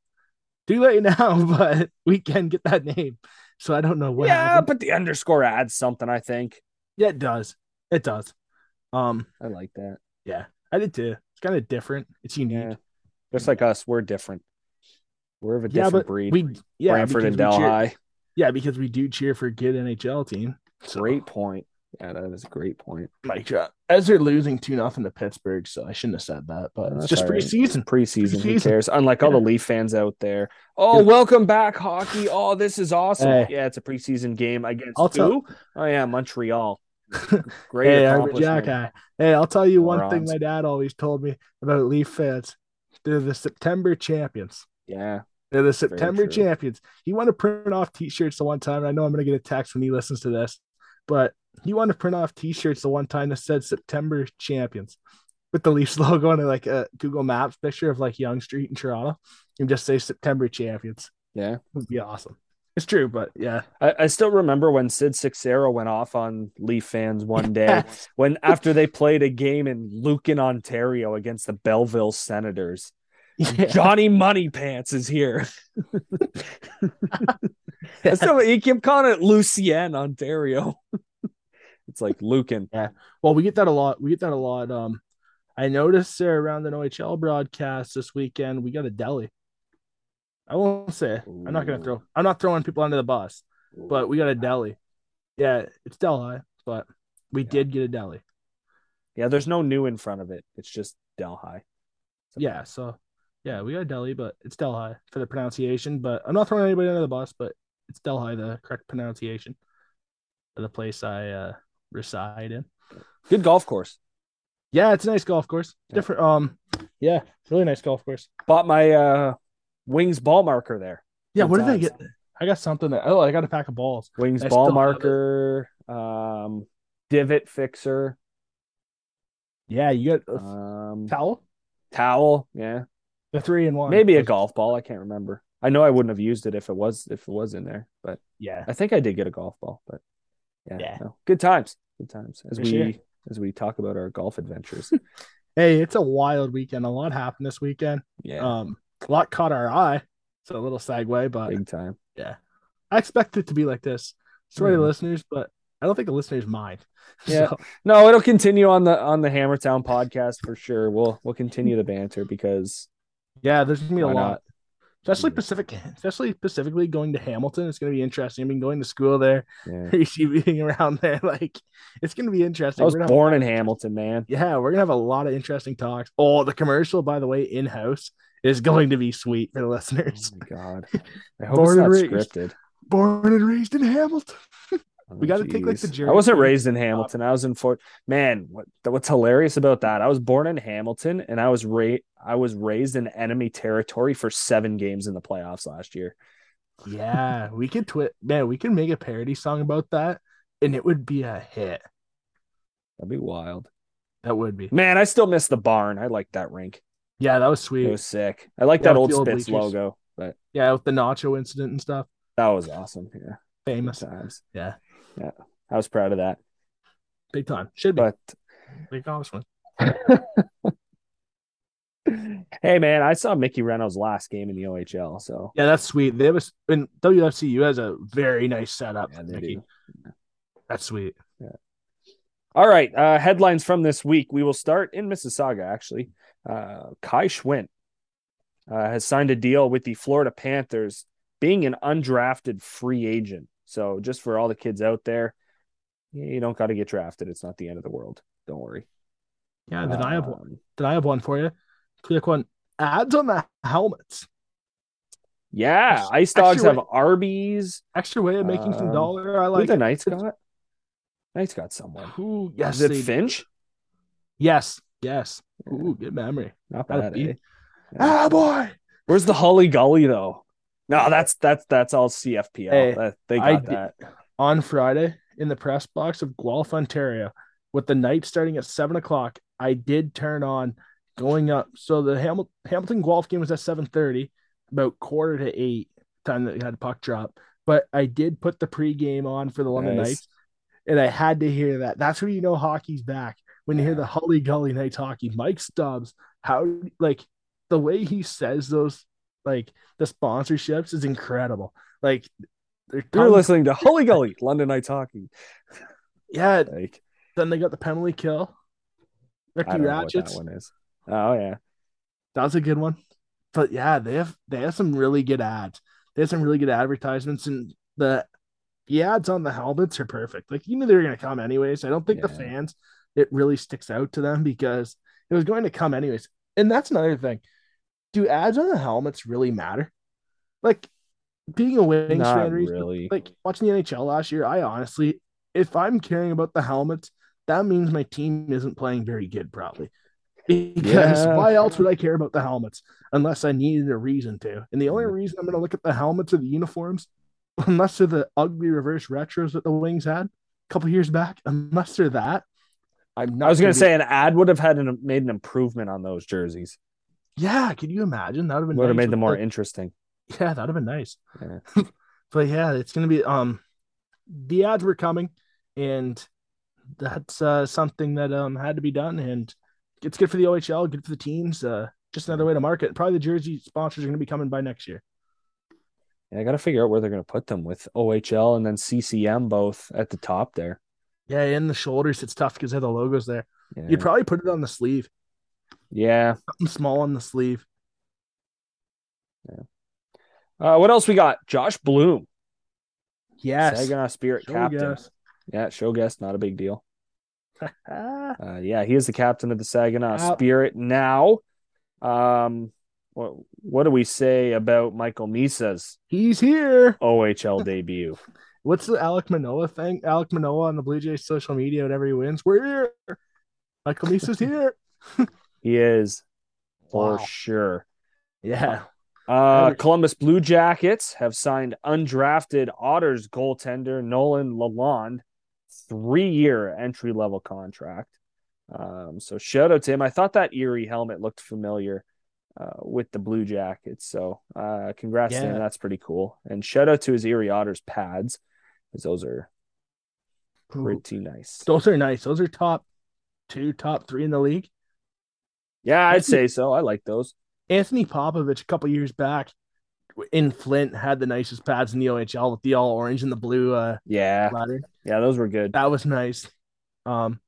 B: Too late [laughs] now, but we can get that name. So I don't know what
A: yeah,
B: happened.
A: but the underscore adds something. I think
B: Yeah, it does. It does. Um,
A: I like that.
B: yeah, I did too. It's kind of different. It's unique.
A: Yeah, just like us, we're different. We're of a different
B: but
A: breed.
B: we yeah,
A: and
B: because we cheer-
A: Delhi.
B: Yeah, because we do cheer for a good NHL team. So,
A: Great point. Yeah, that is a great point.
B: mic drop. As they're losing two nothing to Pittsburgh, so I shouldn't have said that, but it's just
A: right.
B: preseason.
A: It's preseason. Who
B: Preseason.
A: cares? Unlike all the Leaf fans out there. Oh, welcome back, hockey. Oh, this is awesome.
B: Hey.
A: Yeah, it's a preseason game against
B: I'll tell-
A: who? Oh yeah, Montreal. [laughs] Great
B: Hey, I'm a
A: accomplishment.
B: Jack Hey, I'll tell you one thing my dad always told me about Leaf fans. They're the September champions.
A: Yeah,
B: They're the September champions. He wanted to print off t-shirts the one time. I know I'm gonna get a text when he listens to this, but he wanted to print off t-shirts the one time that said September champions with the Leafs [laughs] logo and like a Google Maps picture of like Yonge Street in Toronto and just say September champions.
A: yeah.
B: It would be awesome. It's true, but yeah.
A: I, I still remember when Sid Seixeiro went off on Leaf fans one day when after they played a game in Lucan, Ontario against the Belleville Senators.
B: Yeah. [laughs]
A: Johnny Money Pants is here. so he kept calling it Lucien, Ontario. It's like Lucan. [laughs] Yeah.
B: Well, we get that a lot. We get that a lot. Um, I noticed there around an OHL broadcast this weekend, we got a deli. I won't say. I'm not gonna throw. I'm not throwing people under the bus, but we got a deli. Yeah, it's Delhi, but we
A: Yeah.
B: did get a deli.
A: Yeah, there's no new in front of it. It's just Delhi.
B: Yeah, so yeah, we got a deli, but it's Delhi for the pronunciation. But I'm not throwing anybody under the bus, but it's Delhi, the correct pronunciation of the place I uh, reside in.
A: Good golf course.
B: Yeah, it's a nice golf course. Different. Um, yeah, really nice golf course.
A: Bought my uh wings ball marker there.
B: Yeah, what did I get? I got something that oh, I got a pack of balls.
A: Wings
B: I
A: ball
B: still have it.
A: marker, um, divot fixer,
B: Yeah, you got a
A: um,
B: towel,
A: towel. Yeah,
B: the three in one.
A: maybe a golf ball. I can't remember. I know I wouldn't have used it if it was if it was in there, but
B: Yeah,
A: I think I did get a golf ball. But yeah,
B: Yeah.
A: no. good times, good times as
B: For
A: we
B: sure.
A: as we talk about our golf adventures. [laughs]
B: hey, it's a wild weekend. A lot happened this weekend.
A: Yeah,
B: Um, a lot caught our eye. So a little segue, but
A: big time.
B: yeah, I expect it to be like this. Sorry to
A: Mhm.
B: listeners, but I don't think the listeners mind. [laughs]
A: Yeah.
B: So,
A: No, it'll continue on the on the Hammertown podcast for sure. We'll we'll continue the banter because
B: yeah, there's gonna be a
A: lot. not?
B: Especially
A: Yeah.
B: Pacific, [laughs] especially specifically going to Hamilton. It's gonna be interesting. I've been going to school there,
A: yeah. [laughs]
B: being around there. Like, it's gonna be interesting.
A: I was
B: gonna have-
A: born in Hamilton, man.
B: yeah, we're gonna have a lot of interesting talks. Oh, the commercial, by the way, in house is going to be sweet for the
A: Oh
B: listeners.
A: my god. [laughs] I hope
B: Born
A: it's not scripted.
B: Born and raised in Hamilton. Oh, we got to take like the jersey.
A: I wasn't raised in Hamilton. I was in Fort. Man, what what's hilarious about that? I was born in Hamilton, and I was ra- I was raised in enemy territory for seven games in the playoffs last year.
B: Yeah, we could twit. Man, we could make a parody song about that, and it would be a hit.
A: That'd be wild.
B: That would be.
A: Man, I still miss the barn. I like that rink.
B: Yeah, that was sweet.
A: It was sick. I like
B: Yeah,
A: that old
B: the old
A: Spitz logo, but
B: Yeah, with the nacho incident and stuff.
A: that was awesome. Yeah,
B: Famous.
A: times.
B: Yeah,
A: I was proud of that.
B: big time. Should be
A: But
B: big accomplishment. [laughs]
A: hey, man, I saw Mickey Reynolds' last game in the OHL. So
B: Yeah, that's sweet. They a and WFCU has a very nice setup.
A: Yeah,
B: Mickey.
A: do.
B: That's sweet. Yeah.
A: All right. Uh, headlines from this week. We will start in Mississauga, actually. Uh, Kai Schwindt uh, has signed a deal with the Florida Panthers, being an undrafted free agent. So, just for all the kids out there, you don't got to get drafted. It's not the end of the world. Don't worry.
B: Yeah, then I have one.
A: Um,
B: Then I have one for you. Click one. Ads on the helmets.
A: Yeah.
B: Extra-
A: Ice Dogs have Arby's.
B: Extra way of making some
A: Um,
B: dollar. I
A: Who
B: like
A: the. Knights got? Knights got someone.
B: Ooh, yes,
A: Is it Finch?
B: Yes, yes. Ooh, good memory.
A: Not bad. eh?
B: it. Ah, boy.
A: Where's the Hully Gully though? No, that's that's that's all CFPL.
B: Hey,
A: That- they
B: I
A: got
B: did-
A: that.
B: On Friday in the press box of Guelph, Ontario, with the night starting at seven o'clock, I did turn on going up. So the Hamil- Hamilton Guelph game was at seven thirty, about quarter to eight time that we had puck drop. But I did put the pregame on for the London
A: Nice.
B: Knights, and I had to hear that. That's when you know hockey's back. When you hear the Hully Gully Knights hockey, Mike Stubbs, how like the way he says those, like the sponsorships is incredible. Like they're
A: You're listening to [laughs] Hully Gully, London Knights hockey.
B: yeah.
A: Like
B: Then they got the penalty kill. Ricky
A: don't know what
B: Ratchets.
A: that one is. Oh yeah.
B: That was a good one. But yeah, they have they have some really good ads. They have some really good advertisements, and the the ads on the helmets are perfect. Like you knew they were gonna come anyways. I don't think the fans it really sticks out to them because it was going to come anyways. And that's another thing. Do ads on the helmets really matter? Like being a winning
A: Not
B: fan,
A: really.
B: like watching the NHL last year, I honestly, if I'm caring about the helmets, that means my team isn't playing very good, probably. Because
A: Yeah.
B: why else would I care about the helmets unless I needed a reason to? And the only
A: Mhm.
B: reason I'm going to look at the helmets or the uniforms, unless they're the ugly reverse retros that the Wings had a couple years back, unless they're that, I'm not.
A: I was gonna
B: be-
A: say an ad would have had an, made an improvement on those jerseys.
B: Yeah. Could you imagine? That would have been
A: Would have made them more interesting.
B: Yeah, that'd have been nice.
A: Yeah. [laughs]
B: but yeah, it's gonna be um the ads were coming and that's uh something that um had to be done and it's good for the OHL, good for the teams. Uh just another way to market. Probably the jersey sponsors are gonna be coming by next year.
A: Yeah, I got to figure out where they're gonna put them with OHL and then CCM both at the top there.
B: Yeah, in the shoulders, it's tough because they have the logos there.
A: Yeah.
B: You'd probably put it on the sleeve,
A: yeah.
B: something small on the sleeve. Yeah.
A: Uh, what else we got? Josh Bloom,
B: Yes.
A: Saginaw Spirit
B: Show
A: captain.
B: guess.
A: Yeah, show guest, not a big deal. [laughs] Uh, yeah, he is the captain of the Saginaw
B: Wow.
A: Spirit now. Um, what what do we say about Michael Misa's
B: He's here.
A: OHL [laughs] debut?
B: What's the Alek Manoah thing? Alek Manoah on the Blue Jays social media whenever he wins. We're here. Michael Misa's here. [laughs]
A: He is for
B: Wow.
A: sure.
B: Yeah.
A: Uh, Columbus Blue Jackets have signed undrafted Otters goaltender Nolan Lalonde, three-year entry-level contract. Um, so shout out to him. I thought that Erie helmet looked familiar uh, with the Blue Jackets. So uh, congrats to him. That's pretty cool. And shout out to his Erie Otters pads, because those are
B: Ooh,
A: pretty nice.
B: Those are nice. Those are top two, top three in the league.
A: Yeah, I'd say so. I like those.
B: Anthony Popovich a couple years back in Flint had the nicest pads in the OHL with the all orange and the blue uh
A: Yeah,
B: ladder.
A: yeah, those were good.
B: That was nice. Um,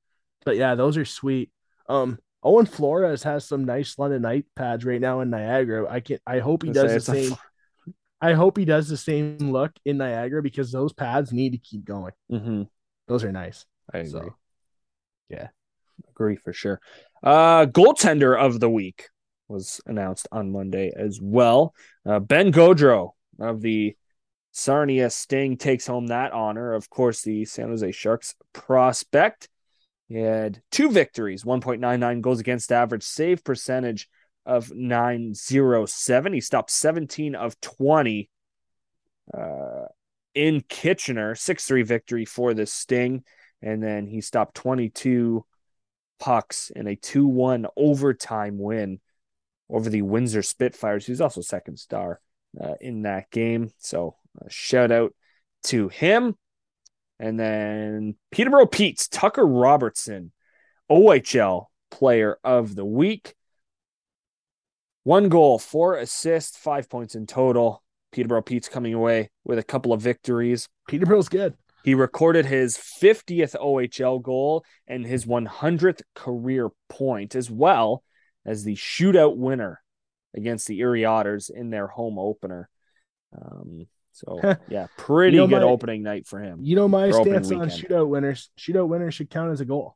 B: but yeah, those are sweet. Um, Owen Flores has some nice London Night pads right now in Niagara. I can I hope he does the same. I hope he does the same look in Niagara because those pads need to keep going.
A: Mhm.
B: Those are nice.
A: I agree.
B: So
A: agree for sure. Uh, goaltender of the week was announced on Monday as well. Uh, ben Gaudreau of the Sarnia Sting takes home that honor. Of course, the San Jose Sharks prospect. He had two victories, 1.99 goals against average, save percentage of 907. He stopped 17 of 20 uh, in Kitchener, 6 3 victory for the Sting. And then he stopped 22 pucks in a 2 1 overtime win over the Windsor Spitfires. He's also second star uh, in that game. So, shout out to him. And then Peterborough Pete's Tucker Robertson, OHL player of the week. One goal, four assists, five points in total. Peterborough Pete's coming away with a couple of victories.
B: Peterborough's good.
A: He recorded his 50th OHL goal and his 100th career point, as well as the shootout winner against the Erie Otters in their home opener. Um, so [laughs] yeah, pretty you know good my, opening night for him.
B: You know my stance on shootout winners. Shootout winners should count as a goal.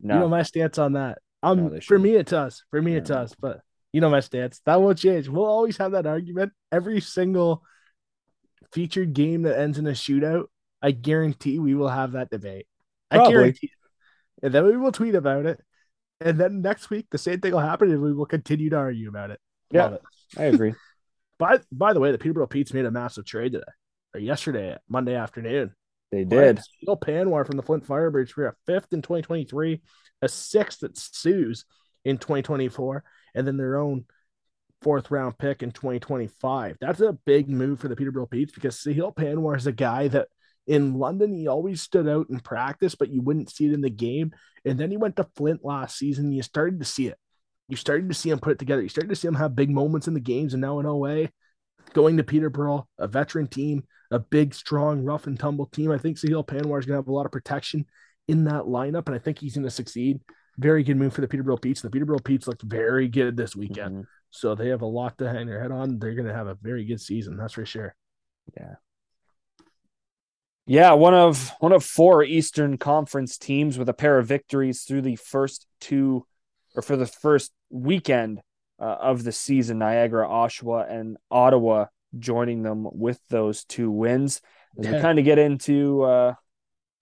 B: No. You know my stance on that. Um, no, for me it does. For me it does. But you know my stance. That won't change. We'll always have that argument. Every single featured game that ends in a shootout, I guarantee we will have that debate. Probably. I guarantee it. And then we will tweet about it. And then next week the same thing will happen and we will continue to argue about it.
A: Yeah. It. I agree. [laughs] [laughs]
B: by by the way, the Peterborough Pete's made a massive trade today or yesterday, Monday afternoon.
A: They did.
B: Sahil Panwar from the Flint Firebirds for a fifth in 2023, a sixth at Sues in 2024 and then their own fourth round pick in 2025. That's a big move for the Peterborough Petes because Sahil Panwar is a guy that in London he always stood out in practice, but you wouldn't see it in the game. And then he went to Flint last season. You started to see it. You started to see him put it together. You started to see him have big moments in the games. And now in OA, going to Peterborough, a veteran team, a big, strong, rough and tumble team. I think Sahil Panwar is going to have a lot of protection in that lineup, and I think he's going to succeed very good move for the Peterborough Petes. The Peterborough Petes looked very good this weekend. Mm-hmm. So they have a lot to hang their head on. They're going to have a very good season. That's for sure.
A: Yeah. Yeah, one of one of four Eastern Conference teams with a pair of victories through the first two, or for the first weekend uh, of the season. Niagara, Oshawa, and Ottawa joining them with those two wins. As yeah. we kind of get into uh,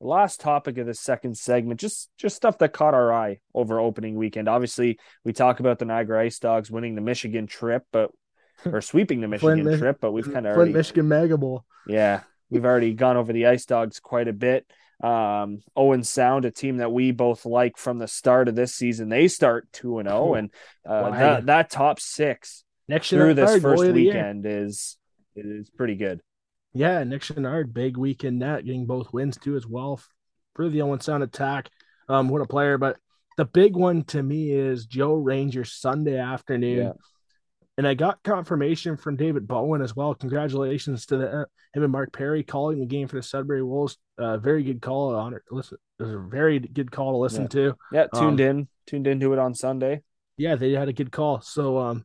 A: the last topic of the second segment, just just stuff that caught our eye over opening weekend. Obviously, we talk about the Niagara Ice Dogs winning the Michigan trip, but [laughs] or sweeping the Michigan Flint, trip, but we've kind of already
B: Michigan Mega Bowl.
A: Yeah, we've already gone over the Ice Dogs quite a bit. Um, Owen Sound, a team that we both like from the start of this season, they start two and zero, oh, and uh, that, that top six next through this first weekend is is pretty good.
B: Yeah, Nick Chenard, big week in net, getting both wins too as well for the Owen Sound attack. Um, what a player! But the big one to me is Joe Ranger Sunday afternoon. Yeah. And I got confirmation from David Bowen as well. Congratulations to the, uh, him and Mark Perry calling the game for the Sudbury Wolves. Uh, very good call on it. Listen, it was a very good call to listen
A: yeah.
B: to.
A: Yeah, tuned um, in, tuned into it on Sunday.
B: Yeah, they had a good call. So, um,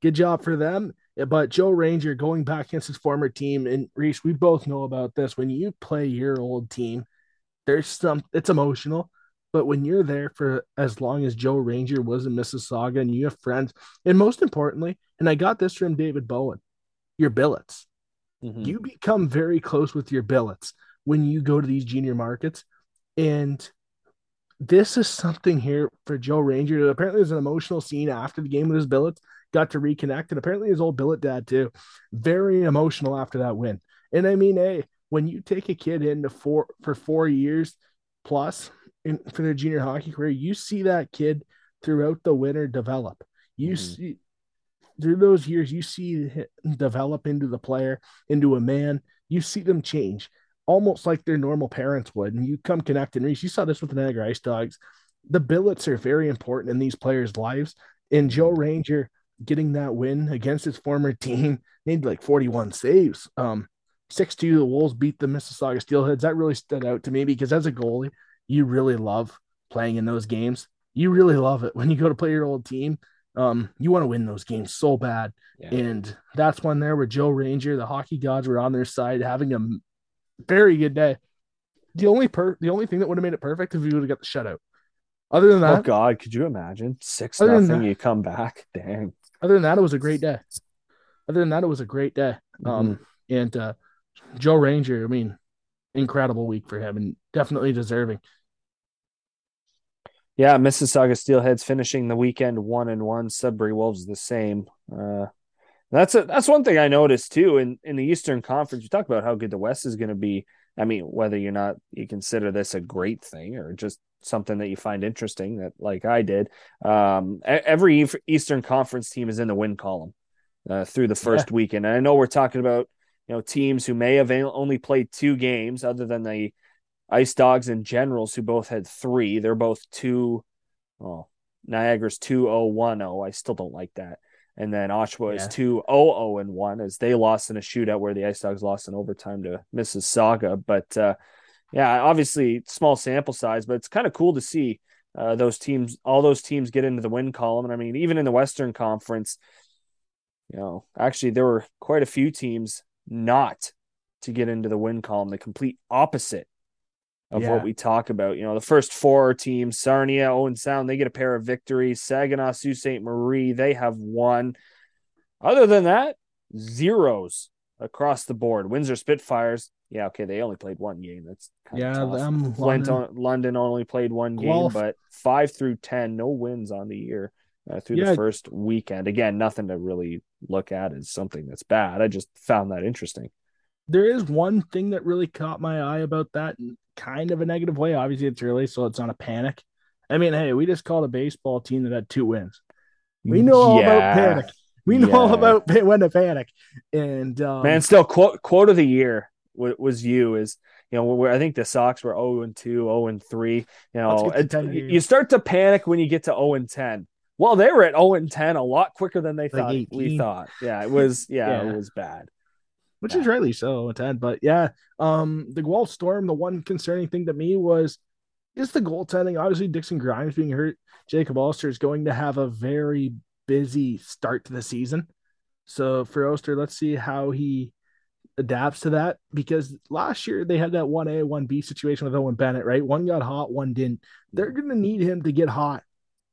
B: good job for them. But Joe Ranger going back against his former team, and Reese, we both know about this. When you play your old team, there's some it's emotional. But when you're there for as long as Joe Ranger was in Mississauga and you have friends, and most importantly, and I got this from David Bowen, your billets. Mm-hmm. You become very close with your billets when you go to these junior markets. And this is something here for Joe Ranger. Apparently, there's an emotional scene after the game with his billets got to reconnect. And apparently his old billet dad too. Very emotional after that win. And I mean, hey, when you take a kid into four for four years plus in for their junior hockey career, you see that kid throughout the winter develop. You mm-hmm. see through those years, you see him develop into the player, into a man. You see them change almost like their normal parents would. And you come connect and reach. You saw this with the Niagara Ice Dogs. The billets are very important in these players' lives. And Joe mm-hmm. Ranger getting that win against his former team. [laughs] Made like 41 saves. Um, 6 2, the Wolves beat the Mississauga Steelheads. That really stood out to me because as a goalie, you really love playing in those games. You really love it when you go to play your old team. Um, you want to win those games so bad. Yeah. And that's one there where Joe Ranger, the hockey gods were on their side, having a very good day. The only per the only thing that would have made it perfect if we would have got the shutout. Other than oh, that,
A: oh God, could you imagine six nothing? You come back, dang
B: other than that, it was a great day. Other than that, it was a great day. Um, mm-hmm. and uh, Joe Ranger, I mean, incredible week for him and definitely deserving.
A: Yeah, Mississauga Steelheads finishing the weekend one and one. Sudbury Wolves the same. Uh, that's a, that's one thing I noticed too in in the Eastern Conference. You talk about how good the West is going to be. I mean, whether you're not you consider this a great thing or just something that you find interesting that like I did. Um, every Eastern Conference team is in the win column uh, through the first yeah. weekend. And I know we're talking about you know teams who may have only played two games, other than the Ice Dogs and Generals who both had three. They're both two. Oh, Niagara's two oh one oh. I still don't like that. And then Oshawa yeah. is 2 0 and 1 as they lost in a shootout where the Ice Dogs lost in overtime to Mississauga. But uh, yeah, obviously small sample size, but it's kind of cool to see uh, those teams, all those teams get into the win column. And I mean, even in the Western Conference, you know, actually there were quite a few teams not to get into the win column, the complete opposite of yeah. what we talk about. You know, the first four teams, Sarnia, Owen Sound, they get a pair of victories. Saginaw, Sault Ste. Marie, they have one. Other than that, zeros across the board. Windsor Spitfires, yeah, okay, they only played one game. That's
B: yeah, them
A: London. London only played one game, but five through ten, no wins on the year uh, through yeah. the first weekend. Again, nothing to really look at as something that's bad. I just found that interesting.
B: There is one thing that really caught my eye about that kind of a negative way. Obviously, it's early, so it's not a panic. I mean, hey, we just called a baseball team that had two wins. We know all yeah. about panic. We know yeah. all about when to panic. And um,
A: man, still quote quote of the year was you is you know where I think the Sox were 0 and 2, 0 and 3. You know, you start to panic when you get to 0 and 10. Well, they were at 0 and 10 a lot quicker than they like thought 18. we thought. Yeah, it was yeah, yeah. it was bad
B: which yeah. is rightly so, Ted. But yeah, um, the Guelph Storm. The one concerning thing to me was is the goaltending. Obviously, Dixon Grimes being hurt. Jacob Oster is going to have a very busy start to the season. So for Oster, let's see how he adapts to that because last year they had that 1A, 1B situation with Owen Bennett, right? One got hot, one didn't. They're going to need him to get hot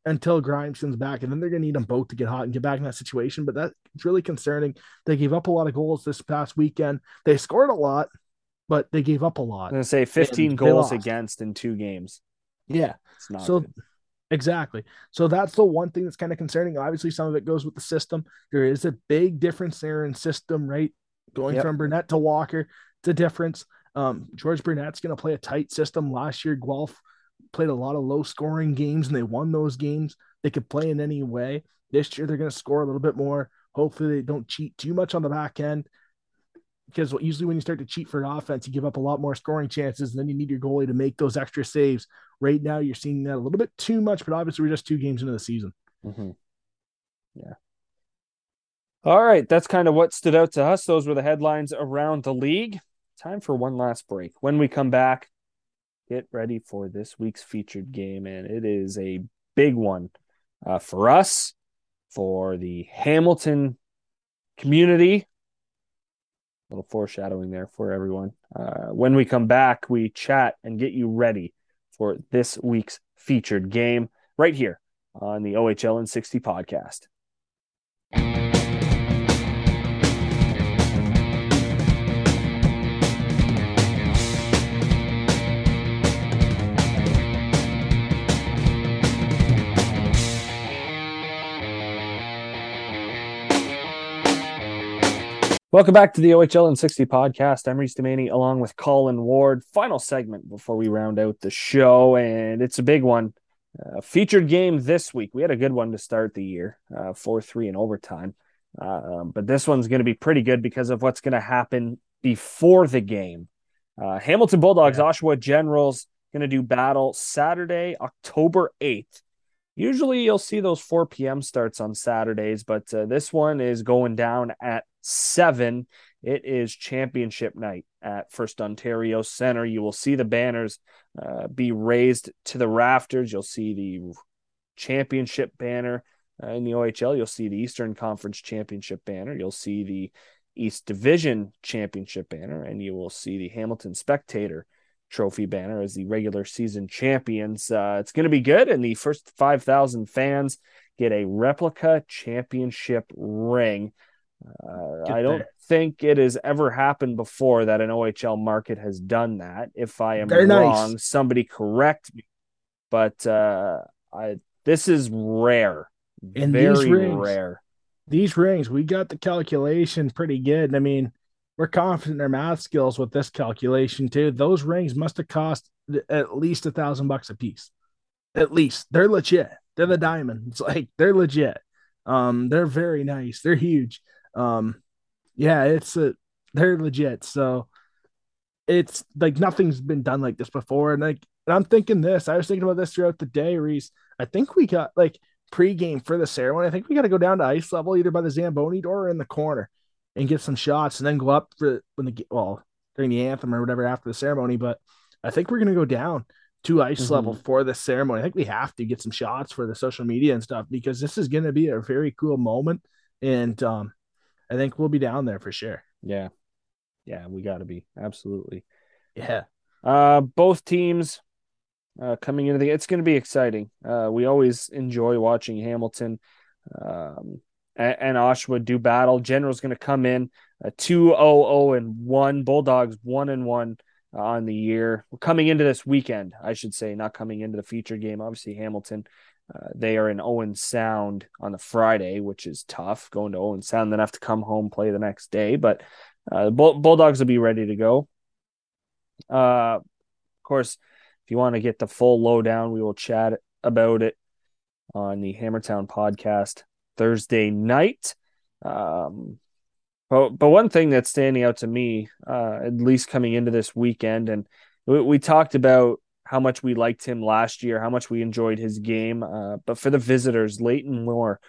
B: until Grimes comes back, and then they're going to need them both to get hot and get back in that situation. But that's really concerning. They gave up a lot of goals this past weekend. They scored a lot, but they gave up a lot.
A: I'm going to say 15 goals against in two games.
B: Yeah. It's not so. Good. Exactly. So that's the one thing that's kind of concerning. Obviously, some of it goes with the system. There is a big difference there in system, right? Going yep. from Burnett to Walker, it's a difference. Um, George Burnett's going to play a tight system. Last year, Guelph played a lot of low scoring games and they won those games. They could play in any way. This year they're going to score a little bit more. Hopefully they don't cheat too much on the back end because usually when you start to cheat for an offense, you give up a lot more scoring chances, and then you need your goalie to make those extra saves. Right now, you're seeing that a little bit too much, but obviously we're just two games into the season.
A: Mm-hmm. Yeah. All right, that's kind of what stood out to us. Those were the headlines around the league. Time for one last break. When we come back, get ready for this week's featured game, and it is a big one uh, for us, for the Hamilton community. A little foreshadowing there for everyone. Uh, when we come back, we chat and get you ready for this week's featured game right here on the OHL and 60 podcast. Welcome back to the OHL in 60 podcast. I'm Reese Demany along with Colin Ward. Final segment before we round out the show, and it's a big one. Uh, featured game this week. We had a good one to start the year, uh, 4 3 in overtime. Uh, um, but this one's going to be pretty good because of what's going to happen before the game. Uh, Hamilton Bulldogs, yeah. Oshawa Generals going to do battle Saturday, October 8th. Usually you'll see those 4 p.m. starts on Saturdays, but uh, this one is going down at seven. It is championship night at First Ontario Center. You will see the banners uh, be raised to the rafters. You'll see the championship banner uh, in the OHL. You'll see the Eastern Conference championship banner. You'll see the East Division championship banner, and you will see the Hamilton Spectator trophy banner as the regular season champions. Uh, it's going to be good, and the first 5,000 fans get a replica championship ring. Uh, I don't there. think it has ever happened before that an OHL market has done that. If I am They're wrong, nice. somebody correct me. But uh, I this is rare, and very rings, rare.
B: These rings, we got the calculation pretty good. I mean, we're confident in our math skills with this calculation too. Those rings must have cost at least a thousand bucks a piece. At least they're legit. They're the diamonds. Like they're legit. Um, they're very nice. They're huge. Um, yeah, it's a they're legit. So it's like nothing's been done like this before. And like, and I'm thinking this. I was thinking about this throughout the day, Reese. I think we got like pregame for the ceremony. I think we got to go down to ice level either by the Zamboni door or in the corner and get some shots, and then go up for when the well during the anthem or whatever after the ceremony. But I think we're gonna go down to ice mm-hmm. level for the ceremony. I think we have to get some shots for the social media and stuff because this is gonna be a very cool moment, and um, I think we'll be down there for sure.
A: Yeah. Yeah, we got to be. Absolutely.
B: Yeah.
A: Uh both teams uh coming into the it's going to be exciting. Uh we always enjoy watching Hamilton um and, and Oshawa do battle. General's going to come in uh, 2-0 and 1 Bulldogs 1 and 1 on the year. We're coming into this weekend, I should say, not coming into the feature game. Obviously Hamilton uh, they are in Owen Sound on the Friday, which is tough going to Owen Sound, then have to come home play the next day. But uh, Bull- Bulldogs will be ready to go. Uh, of course, if you want to get the full lowdown, we will chat about it on the Hammertown podcast Thursday night. Um, but, but one thing that's standing out to me, uh, at least coming into this weekend, and we, we talked about how much we liked him last year, how much we enjoyed his game. Uh, but for the visitors, Leighton Moore,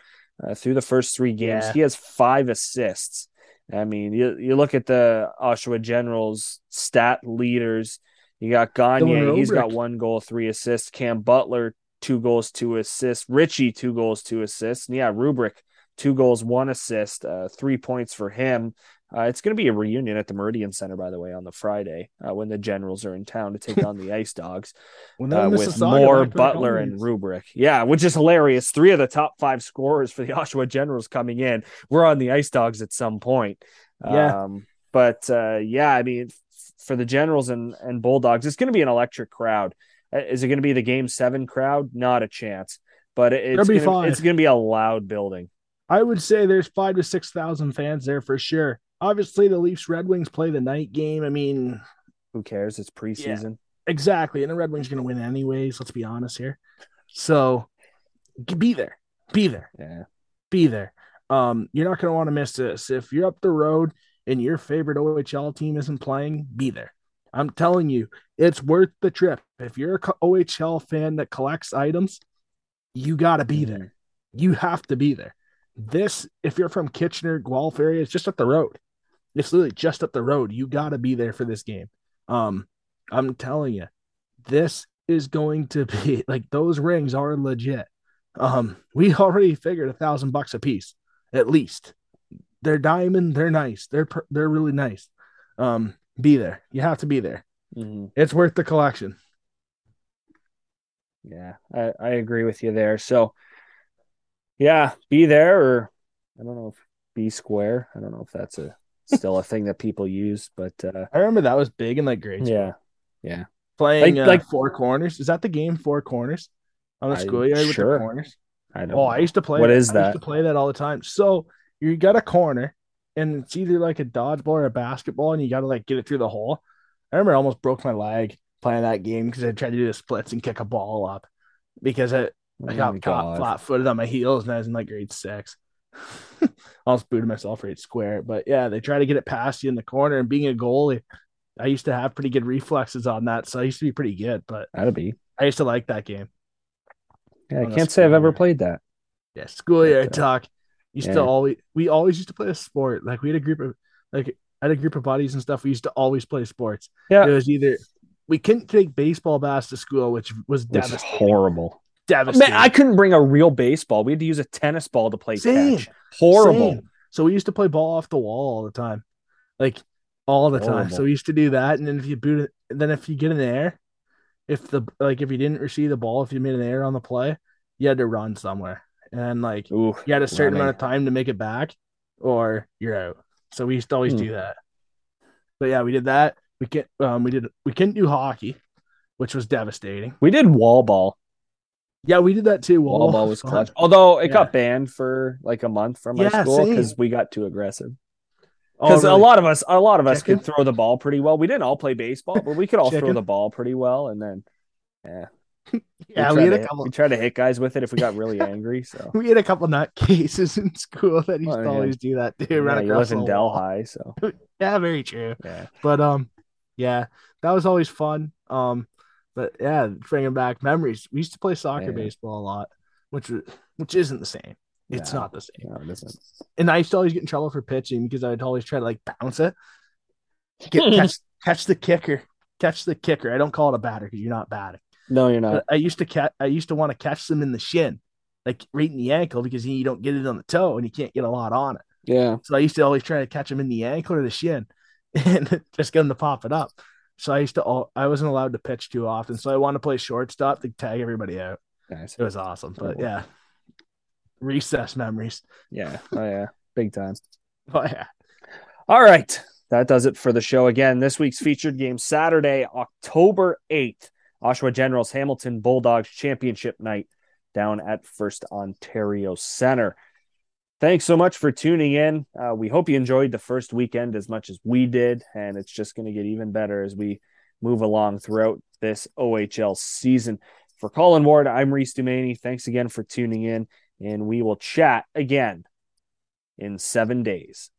A: uh, through the first three games, yeah. he has five assists. I mean, you, you look at the Oshawa Generals stat leaders. You got Gagne, he's got one goal, three assists. Cam Butler, two goals, two assists. Ritchie, two goals, two assists. And yeah, Rubrick, two goals, one assist, uh, three points for him. Uh, it's going to be a reunion at the Meridian Center, by the way, on the Friday uh, when the Generals are in town to take [laughs] on the Ice Dogs uh, with Moore, Butler, and Rubrick. Yeah, which is hilarious. Three of the top five scorers for the [laughs] Oshawa Generals coming in. We're on the Ice Dogs at some point.
B: Yeah. Um,
A: but uh, yeah, I mean, for the Generals and, and Bulldogs, it's going to be an electric crowd. Uh, is it going to be the Game Seven crowd? Not a chance. But it's gonna, it's going to be a loud building.
B: I would say there's five to six thousand fans there for sure obviously the Leafs Red Wings play the night game. I mean,
A: who cares? It's preseason.
B: Yeah, exactly. And the Red Wings are going to win anyways. Let's be honest here. So be there. Be there.
A: Yeah.
B: Be there. Um, you're not going to want to miss this. If you're up the road and your favorite OHL team isn't playing, be there. I'm telling you, it's worth the trip. If you're a OHL fan that collects items, you got to be mm-hmm. there. You have to be there. This, if you're from Kitchener, Guelph area, it's just up the road. It's literally just up the road. You got to be there for this game. Um, I'm telling you, this is going to be [laughs] like those rings are legit. Um, we already figured a thousand bucks a piece, at least. They're diamond. They're nice. They're they're really nice. Um, be there. You have to be there.
A: Mm-hmm.
B: It's worth the collection.
A: Yeah, I, I agree with you there. So, yeah, be there or I don't know if be square. I don't know if that's a still a thing that people use. But uh,
B: I remember that was big in like grade school.
A: Yeah, yeah.
B: Playing like, uh, like four corners. Is that the game? Four corners on the schoolyard with the corners.
A: I don't.
B: Oh. I used to play.
A: What
B: that.
A: is that? I
B: used to play that all the time. So you got a corner, and it's either like a dodgeball or a basketball, and you got to like get it through the hole. I remember I almost broke my leg playing that game because I tried to do the splits and kick a ball up because I, I oh got caught flat footed on my heels and I was in like grade six. [laughs] almost booted myself right square. But yeah, they try to get it past you in the corner. And being a goalie, I used to have pretty good reflexes on that, so I used to be pretty good. But
A: that'd be.
B: I used to like that game.
A: Yeah, I can't say I've ever played that.
B: Yeah, schoolyard uh, talk. Used yeah. to always we always used to play a sport. Like we had a group of like I had a group of buddies and stuff. We used to always play sports.
A: Yeah,
B: it was either we couldn't take baseball bats to school, which was devastating.
A: horrible
B: devastating.
A: Man, I couldn't bring a real baseball. We had to use a tennis ball to play Same. catch. Horrible. Same.
B: So we used to play ball off the wall all the time, like all the Horrible. time. So we used to do that, and then if you boot it, then if you get in the air, if the like if you didn't receive the ball, if you made an error on the play, you had to run somewhere, and like
A: Ooh,
B: you had a certain running. amount of time to make it back. or you're out. So we used to always
A: Hmm.
B: do that. But yeah, we did that. We can um we did we couldn't do hockey, which was devastating.
A: We did wall ball.
B: Yeah, we did that too.
A: Wall ball was
B: fun.
A: clutch. Although it
B: Yeah.
A: got banned for like a month from my
B: Yeah,
A: school because we got too aggressive.
B: Oh,
A: Because a lot of us, a lot of us
B: Chicken?
A: could throw the ball pretty well. We didn't all play baseball, but we could all throw the ball pretty well. And then, yeah, [laughs]
B: yeah,
A: we
B: we had a
A: hit-
B: couple.
A: we tried to hit guys with it if we got really angry. So [laughs]
B: We had a couple nut cases in school that used
A: Oh,
B: to always do that too.
A: yeah, you live in
B: wall.
A: Delhi, so [laughs]
B: Yeah, very true.
A: yeah,
B: But um, yeah, that was always fun. Um, but yeah, bringing back memories. We used to play soccer,
A: Yeah.
B: baseball a lot, which which isn't the same. It's
A: No.
B: not the same.
A: no, it isn't.
B: And I used to always get in trouble for pitching because I would always try to like bounce it, get [laughs] catch catch the kicker, catch the kicker. I don't call it a batter because you're not batting.
A: No, you're not.
B: But I used to catch. I used to want to catch them in the shin, like right in the ankle, because you don't get it on the toe and you can't get a lot on it.
A: Yeah,
B: So I used to always try to catch them in the ankle or the shin, [laughs] and just get them to pop it up. So I used to. All, I wasn't allowed to pitch too often, so I wanted to play shortstop to tag everybody out.
A: nice.
B: It was awesome, but yeah, recess memories.
A: Yeah, oh yeah, big time. [laughs]
B: Oh yeah,
A: All right. That does it for the show. Again, this week's featured game Saturday, October 8th, Oshawa Generals Hamilton Bulldogs Championship night down at First Ontario Center. Thanks so much for tuning in. Uh, we hope you enjoyed the first weekend as much as we did, and it's just going to get even better as we move along throughout this OHL season. For Colin Ward, I'm Reese Dumaney. Thanks again for tuning in, and we will chat again in seven days.